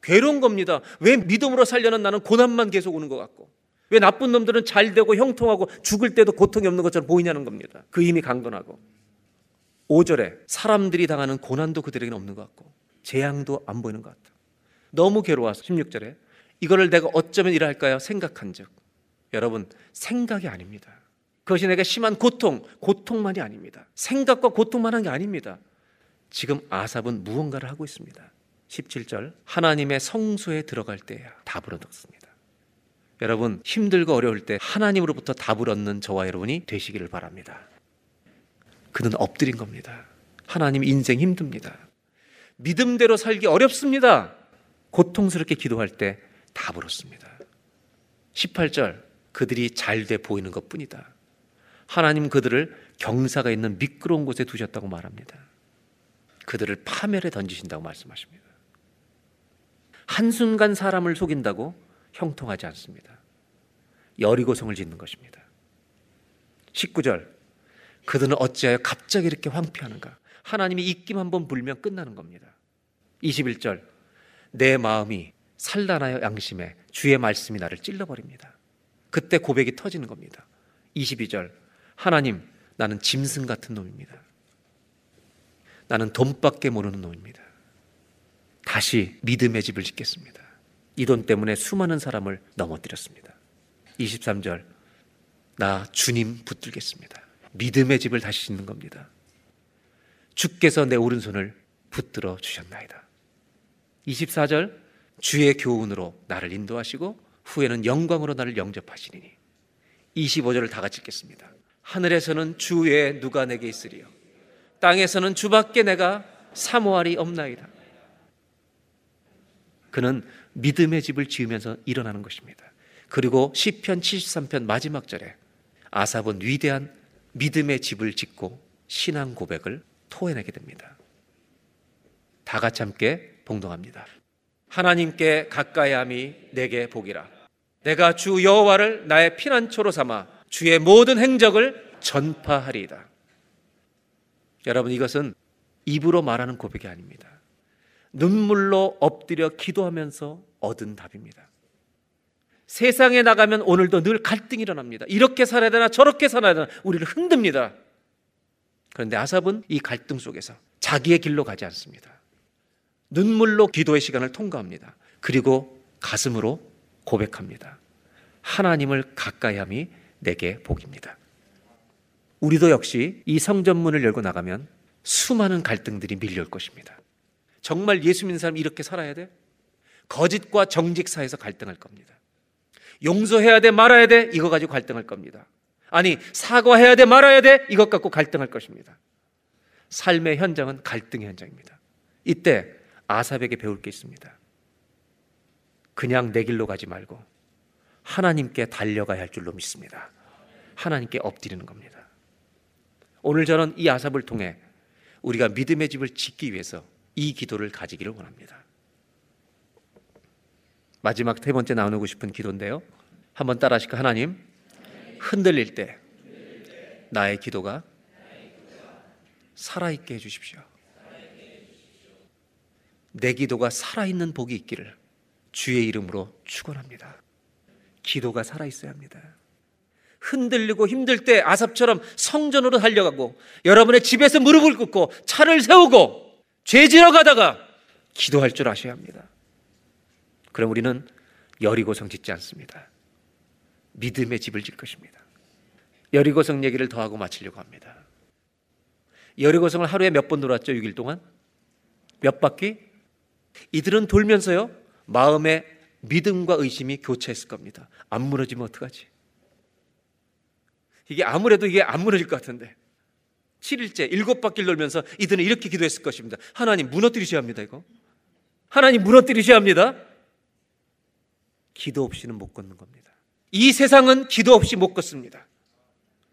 괴로운 겁니다. 왜 믿음으로 살려는 나는 고난만 계속 오는 것 같고 왜 나쁜 놈들은 잘 되고 형통하고 죽을 때도 고통이 없는 것처럼 보이냐는 겁니다. 그 힘이 강건하고 5절에 사람들이 당하는 고난도 그들에게는 없는 것 같고 재앙도 안 보이는 것 같다. 너무 괴로워서 16절에 이거를 내가 어쩌면 이럴까요? 생각한즉 여러분 생각이 아닙니다. 그것이 내가 심한 고통, 고통만이 아닙니다. 생각과 고통만 한 게 아닙니다. 지금 아삽은 무언가를 하고 있습니다. 17절 하나님의 성소에 들어갈 때야 답을 얻었습니다. 여러분 힘들고 어려울 때 하나님으로부터 답을 얻는 저와 여러분이 되시기를 바랍니다. 그는 엎드린 겁니다. 하나님 인생 힘듭니다. 믿음대로 살기 어렵습니다. 고통스럽게 기도할 때 답을 얻습니다. 18절 그들이 잘 돼 보이는 것 뿐이다. 하나님 그들을 경사가 있는 미끄러운 곳에 두셨다고 말합니다. 그들을 파멸에 던지신다고 말씀하십니다. 한순간 사람을 속인다고 형통하지 않습니다. 여리고성을 짓는 것입니다. 19절 그들은 어찌하여 갑자기 이렇게 황폐하는가? 하나님이 입김 한번 불면 끝나는 겁니다. 21절 내 마음이 산란하여 양심에 주의 말씀이 나를 찔러버립니다. 그때 고백이 터지는 겁니다. 22절 하나님 나는 짐승 같은 놈입니다. 나는 돈밖에 모르는 놈입니다. 다시 믿음의 집을 짓겠습니다. 이 돈 때문에 수많은 사람을 넘어뜨렸습니다. 23절 나 주님 붙들겠습니다. 믿음의 집을 다시 짓는 겁니다. 주께서 내 오른손을 붙들어 주셨나이다. 24절 주의 교훈으로 나를 인도하시고 후에는 영광으로 나를 영접하시리니 25절을 다 같이 읽겠습니다. 하늘에서는 주 외에 누가 내게 있으리요 땅에서는 주밖에 내가 사모할이 없나이다. 그는 믿음의 집을 지으면서 일어나는 것입니다. 그리고 시편 73편 마지막 절에 아삽은 위대한 믿음의 집을 짓고 신앙 고백을 토해내게 됩니다. 다 같이 함께 봉동합니다. 하나님께 가까이함이 내게 복이라. 내가 주 여호와를 나의 피난처로 삼아 주의 모든 행적을 전파하리이다. 여러분 이것은 입으로 말하는 고백이 아닙니다. 눈물로 엎드려 기도하면서 얻은 답입니다. 세상에 나가면 오늘도 늘 갈등이 일어납니다. 이렇게 살아야 되나 저렇게 살아야 되나 우리를 흔듭니다. 그런데 아삽은 이 갈등 속에서 자기의 길로 가지 않습니다. 눈물로 기도의 시간을 통과합니다. 그리고 가슴으로 고백합니다. 하나님을 가까이함이 내게 복입니다. 우리도 역시 이 성전문을 열고 나가면 수많은 갈등들이 밀려올 것입니다. 정말 예수 믿는 사람 이렇게 살아야 돼? 거짓과 정직 사이에서 갈등할 겁니다. 용서해야 돼 말아야 돼 이거 가지고 갈등할 겁니다. 아니 사과해야 돼 말아야 돼 이것 갖고 갈등할 것입니다. 삶의 현장은 갈등의 현장입니다. 이때 아삽에게 배울 게 있습니다. 그냥 내 길로 가지 말고 하나님께 달려가야 할 줄로 믿습니다. 하나님께 엎드리는 겁니다. 오늘 저는 이 아삽을 통해 우리가 믿음의 집을 짓기 위해서 이 기도를 가지기를 원합니다. 마지막 세 번째 나누고 싶은 기도인데요. 한번 따라 하실까? 하나님, 흔들릴 때 나의 기도가 살아있게 해주십시오. 내 기도가 살아있는 복이 있기를 주의 이름으로 축원합니다. 기도가 살아있어야 합니다. 흔들리고 힘들 때 아삽처럼 성전으로 달려가고 여러분의 집에서 무릎을 꿇고 차를 세우고 죄 지러 가다가 기도할 줄 아셔야 합니다. 그럼 우리는 여리고성 짓지 않습니다. 믿음의 집을 질 것입니다. 여리고성 얘기를 더하고 마치려고 합니다. 여리고성을 하루에 몇 번 돌았죠? 6일 동안? 몇 바퀴? 이들은 돌면서요. 마음에 믿음과 의심이 교차했을 겁니다. 안 무너지면 어떡하지? 이게 아무래도 이게 안 무너질 것 같은데. 7일째 일곱 바퀴를 돌면서 이들은 이렇게 기도했을 것입니다. 하나님 무너뜨리셔야 합니다, 이거. 하나님 무너뜨리셔야 합니다. 기도 없이는 못 걷는 겁니다. 이 세상은 기도 없이 못 걷습니다.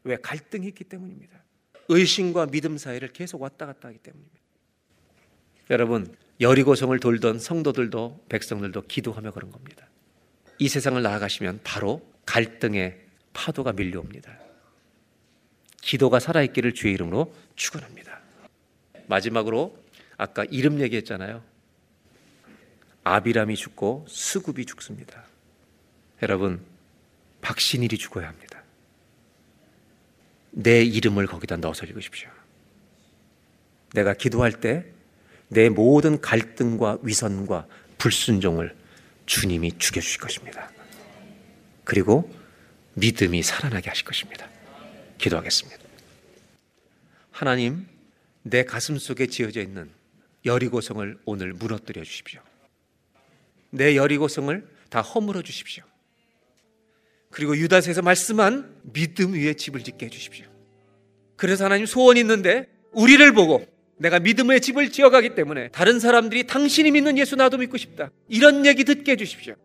왜? 갈등이 있기 때문입니다. 의심과 믿음 사이를 계속 왔다 갔다 하기 때문입니다. 여러분, 여리고성을 돌던 성도들도 백성들도 기도하며 그런 겁니다. 이 세상을 나아가시면 바로 갈등의 파도가 밀려옵니다. 기도가 살아있기를 주의 이름으로 축원합니다. 마지막으로 아까 이름 얘기했잖아요. 아비람이 죽고 수굽이 죽습니다. 여러분, 박신일이 죽어야 합니다. 내 이름을 거기다 넣어서 읽으십시오. 내가 기도할 때 내 모든 갈등과 위선과 불순종을 주님이 죽여주실 것입니다. 그리고 믿음이 살아나게 하실 것입니다. 기도하겠습니다. 하나님, 내 가슴 속에 지어져 있는 여리고성을 오늘 무너뜨려 주십시오. 내 여리고성을 다 허물어 주십시오. 그리고 유다서에서 말씀한 믿음 위에 집을 짓게 해 주십시오. 그래서 하나님 소원이 있는데 우리를 보고 내가 믿음의 집을 지어가기 때문에 다른 사람들이 당신이 믿는 예수 나도 믿고 싶다. 이런 얘기 듣게 해 주십시오.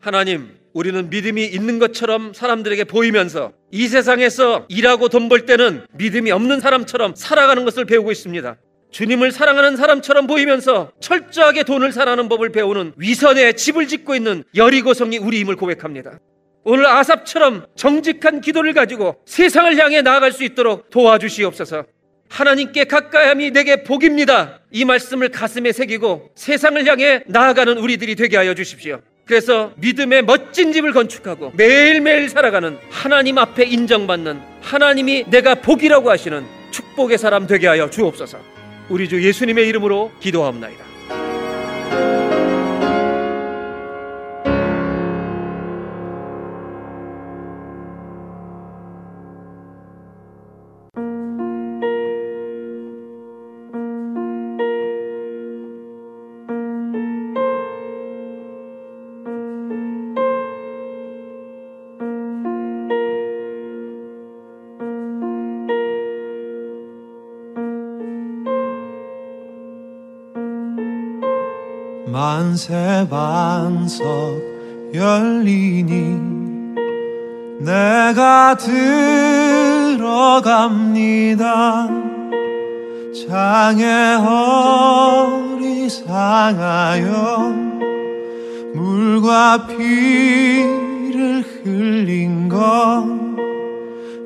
하나님, 우리는 믿음이 있는 것처럼 사람들에게 보이면서 이 세상에서 일하고 돈 벌 때는 믿음이 없는 사람처럼 살아가는 것을 배우고 있습니다. 주님을 사랑하는 사람처럼 보이면서 철저하게 돈을 사랑하는 법을 배우는 위선의 집을 짓고 있는 여리고성이 우리임을 고백합니다. 오늘 아삽처럼 정직한 기도를 가지고 세상을 향해 나아갈 수 있도록 도와주시옵소서. 하나님께 가까이함이 내게 복입니다. 이 말씀을 가슴에 새기고 세상을 향해 나아가는 우리들이 되게 하여 주십시오. 그래서 믿음의 멋진 집을 건축하고 매일매일 살아가는 하나님 앞에 인정받는 하나님이 내가 복이라고 하시는 축복의 사람 되게 하여 주옵소서. 우리 주 예수님의 이름으로 기도하옵나이다. 만세 반석 열리니 내가 들어갑니다. 장애 허리 상하여 물과 피를 흘린 것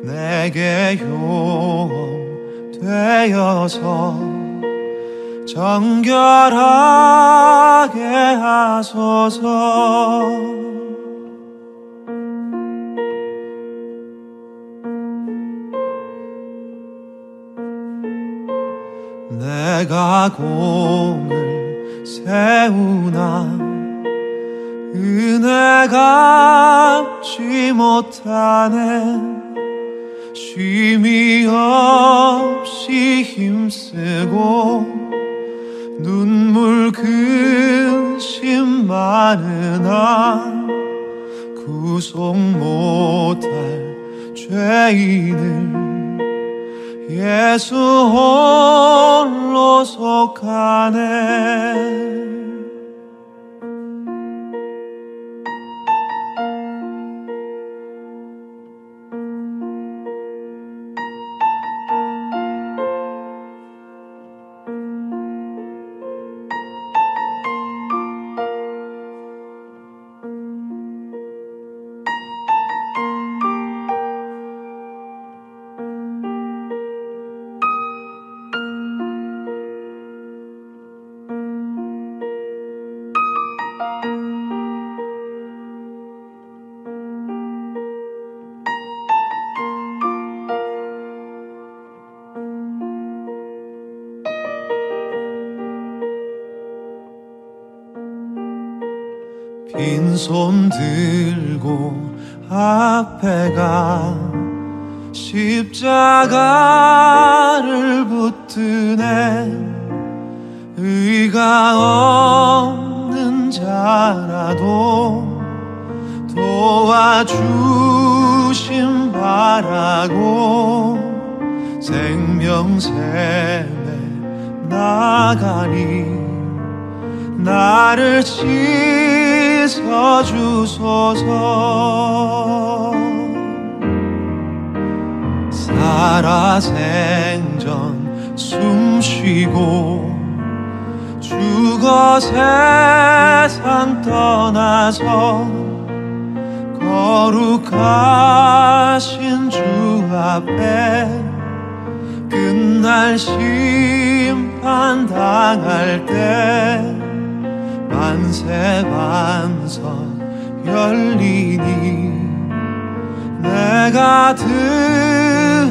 내게 효험 되어서 정결하게 하소서. 내가 공을 세우나 은혜가 갚지 못하네. 쉼이 없이 힘쓰고 눈물 근심 많으나 구속 못할 죄인을 예수 홀로 속하네 십자가를 붙드네. 의가 없는 자라도 도와주심 바라고 영생에 나가니 나를 씻어주소서 살아생전 숨쉬고 죽어 세상 떠나서 거룩하신 주 앞에 끝날 심판 당할 때 만세 반석 열리니 내가 들어갑니다.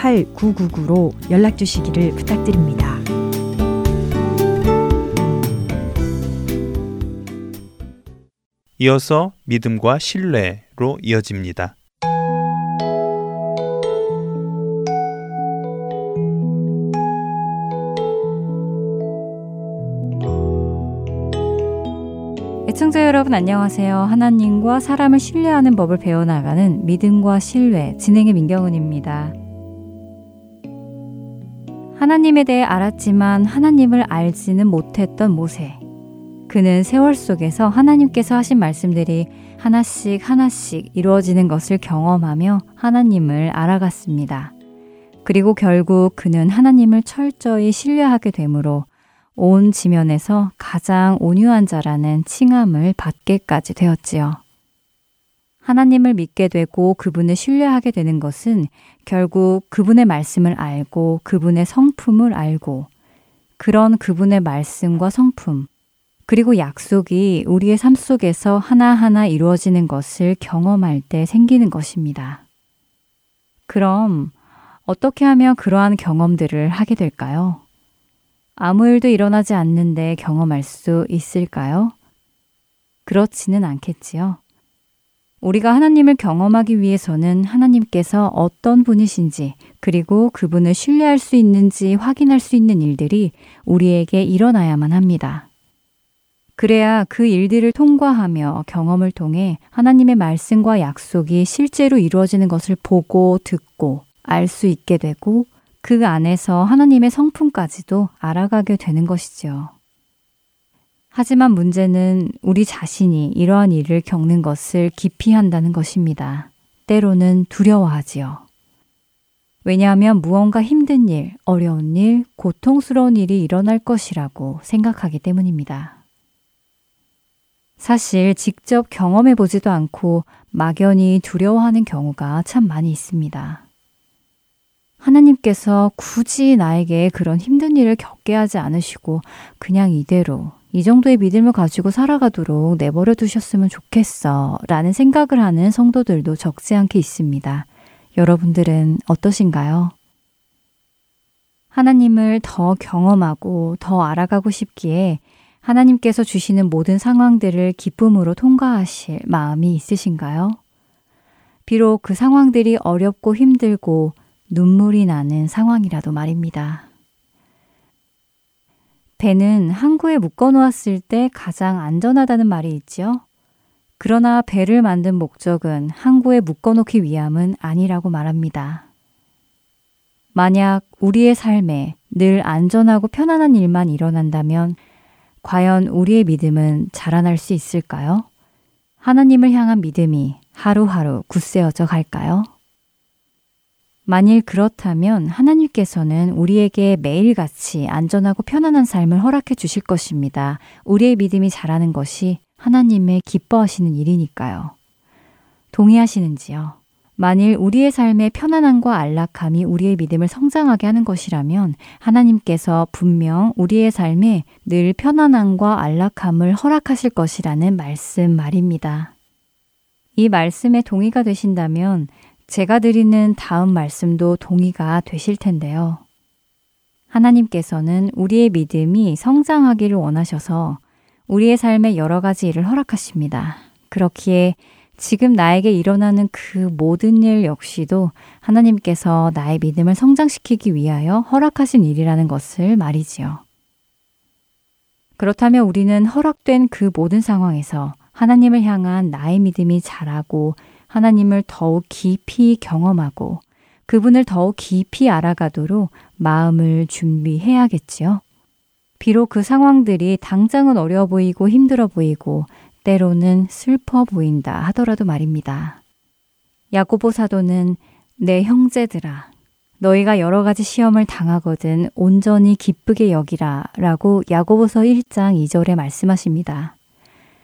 8999로 연락 주시기를 부탁드립니다. 이어서 믿음과 신뢰로 이어집니다. 애청자 여러분 안녕하세요. 하나님과 사람을 신뢰하는 법을 배워나가는 믿음과 신뢰 진행의 민경은입니다. 하나님에 대해 알았지만 하나님을 알지는 못했던 모세. 그는 세월 속에서 하나님께서 하신 말씀들이 하나씩 하나씩 이루어지는 것을 경험하며 하나님을 알아갔습니다. 그리고 결국 그는 하나님을 철저히 신뢰하게 되므로 온 지면에서 가장 온유한 자라는 칭함을 받게까지 되었지요. 하나님을 믿게 되고 그분을 신뢰하게 되는 것은 결국 그분의 말씀을 알고 그분의 성품을 알고 그런 그분의 말씀과 성품 그리고 약속이 우리의 삶 속에서 하나하나 이루어지는 것을 경험할 때 생기는 것입니다. 그럼 어떻게 하면 그러한 경험들을 하게 될까요? 아무 일도 일어나지 않는데 경험할 수 있을까요? 그렇지는 않겠지요. 우리가 하나님을 경험하기 위해서는 하나님께서 어떤 분이신지 그리고 그분을 신뢰할 수 있는지 확인할 수 있는 일들이 우리에게 일어나야만 합니다. 그래야 그 일들을 통과하며 경험을 통해 하나님의 말씀과 약속이 실제로 이루어지는 것을 보고 듣고 알 수 있게 되고 그 안에서 하나님의 성품까지도 알아가게 되는 것이죠. 하지만 문제는 우리 자신이 이러한 일을 겪는 것을 기피한다는 것입니다. 때로는 두려워하지요. 왜냐하면 무언가 힘든 일, 어려운 일, 고통스러운 일이 일어날 것이라고 생각하기 때문입니다. 사실 직접 경험해 보지도 않고 막연히 두려워하는 경우가 참 많이 있습니다. 하나님께서 굳이 나에게 그런 힘든 일을 겪게 하지 않으시고 그냥 이대로 이 정도의 믿음을 가지고 살아가도록 내버려 두셨으면 좋겠어 라는 생각을 하는 성도들도 적지 않게 있습니다. 여러분들은 어떠신가요? 하나님을 더 경험하고 더 알아가고 싶기에 하나님께서 주시는 모든 상황들을 기쁨으로 통과하실 마음이 있으신가요? 비록 그 상황들이 어렵고 힘들고 눈물이 나는 상황이라도 말입니다. 배는 항구에 묶어 놓았을 때 가장 안전하다는 말이 있지요. 그러나 배를 만든 목적은 항구에 묶어 놓기 위함은 아니라고 말합니다. 만약 우리의 삶에 늘 안전하고 편안한 일만 일어난다면 과연 우리의 믿음은 자라날 수 있을까요? 하나님을 향한 믿음이 하루하루 굳세어져 갈까요? 만일 그렇다면 하나님께서는 우리에게 매일같이 안전하고 편안한 삶을 허락해 주실 것입니다. 우리의 믿음이 자라는 것이 하나님의 기뻐하시는 일이니까요. 동의하시는지요? 만일 우리의 삶의 편안함과 안락함이 우리의 믿음을 성장하게 하는 것이라면 하나님께서 분명 우리의 삶에 늘 편안함과 안락함을 허락하실 것이라는 말씀 말입니다. 이 말씀에 동의가 되신다면 제가 드리는 다음 말씀도 동의가 되실 텐데요. 하나님께서는 우리의 믿음이 성장하기를 원하셔서 우리의 삶에 여러 가지 일을 허락하십니다. 그렇기에 지금 나에게 일어나는 그 모든 일 역시도 하나님께서 나의 믿음을 성장시키기 위하여 허락하신 일이라는 것을 말이지요. 그렇다면 우리는 허락된 그 모든 상황에서 하나님을 향한 나의 믿음이 자라고 하나님을 더욱 깊이 경험하고 그분을 더욱 깊이 알아가도록 마음을 준비해야겠지요. 비록 그 상황들이 당장은 어려워 보이고 힘들어 보이고 때로는 슬퍼 보인다 하더라도 말입니다. 야고보 사도는 내 형제들아 너희가 여러 가지 시험을 당하거든 온전히 기쁘게 여기라 라고 야고보서 1장 2절에 말씀하십니다.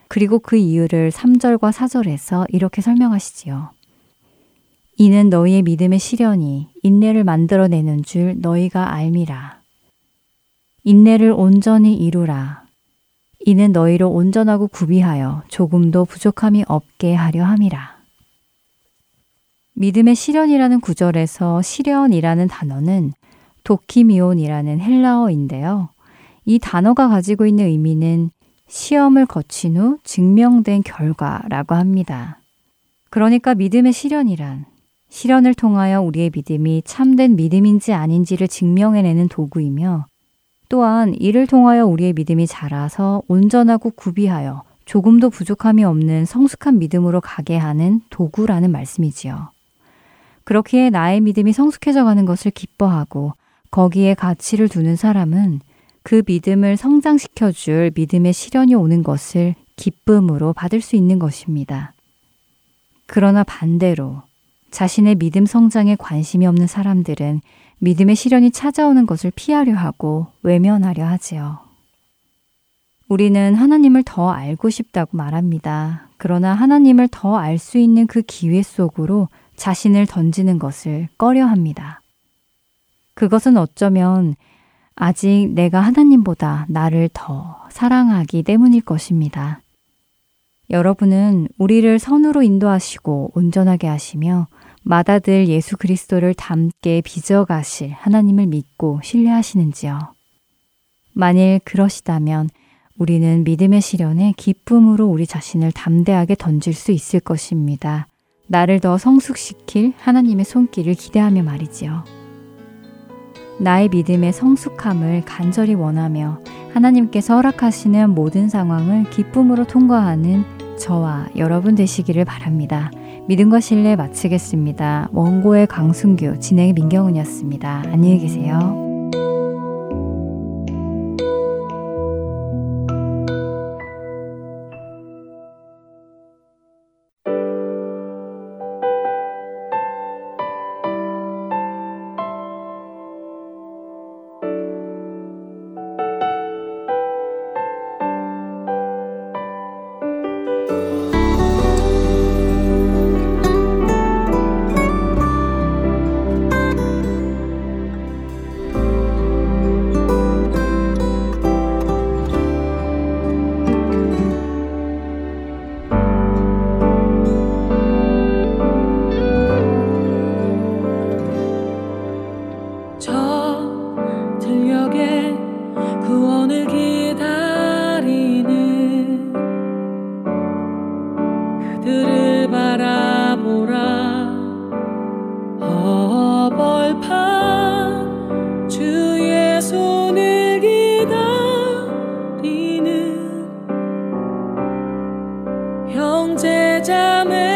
그리고 그 이유를 3절과 4절에서 이렇게 설명하시지요. 이는 너희의 믿음의 시련이 인내를 만들어내는 줄 너희가 알미라. 인내를 온전히 이루라. 이는 너희로 온전하고 구비하여 조금도 부족함이 없게 하려 함이라. 믿음의 시련이라는 구절에서 시련이라는 단어는 도키미온이라는 헬라어인데요. 이 단어가 가지고 있는 의미는 시험을 거친 후 증명된 결과라고 합니다. 그러니까 믿음의 시련이란 시련을 통하여 우리의 믿음이 참된 믿음인지 아닌지를 증명해내는 도구이며 또한 이를 통하여 우리의 믿음이 자라서 온전하고 구비하여 조금도 부족함이 없는 성숙한 믿음으로 가게 하는 도구라는 말씀이지요. 그렇기에 나의 믿음이 성숙해져 가는 것을 기뻐하고 거기에 가치를 두는 사람은 그 믿음을 성장시켜 줄 믿음의 시련이 오는 것을 기쁨으로 받을 수 있는 것입니다. 그러나 반대로 자신의 믿음 성장에 관심이 없는 사람들은 믿음의 시련이 찾아오는 것을 피하려 하고 외면하려 하지요. 우리는 하나님을 더 알고 싶다고 말합니다. 그러나 하나님을 더 알 수 있는 그 기회 속으로 자신을 던지는 것을 꺼려 합니다. 그것은 어쩌면 아직 내가 하나님보다 나를 더 사랑하기 때문일 것입니다. 여러분은 우리를 선으로 인도하시고 온전하게 하시며 마다들 예수 그리스도를 닮게 빚어가실 하나님을 믿고 신뢰하시는지요? 만일 그러시다면 우리는 믿음의 시련에 기쁨으로 우리 자신을 담대하게 던질 수 있을 것입니다. 나를 더 성숙시킬 하나님의 손길을 기대하며 말이지요. 나의 믿음의 성숙함을 간절히 원하며 하나님께서 허락하시는 모든 상황을 기쁨으로 통과하는 저와 여러분 되시기를 바랍니다. 믿음과 신뢰 마치겠습니다. 원고의 강순규, 진행의 민경훈이었습니다. 안녕히 계세요. 형제 자매.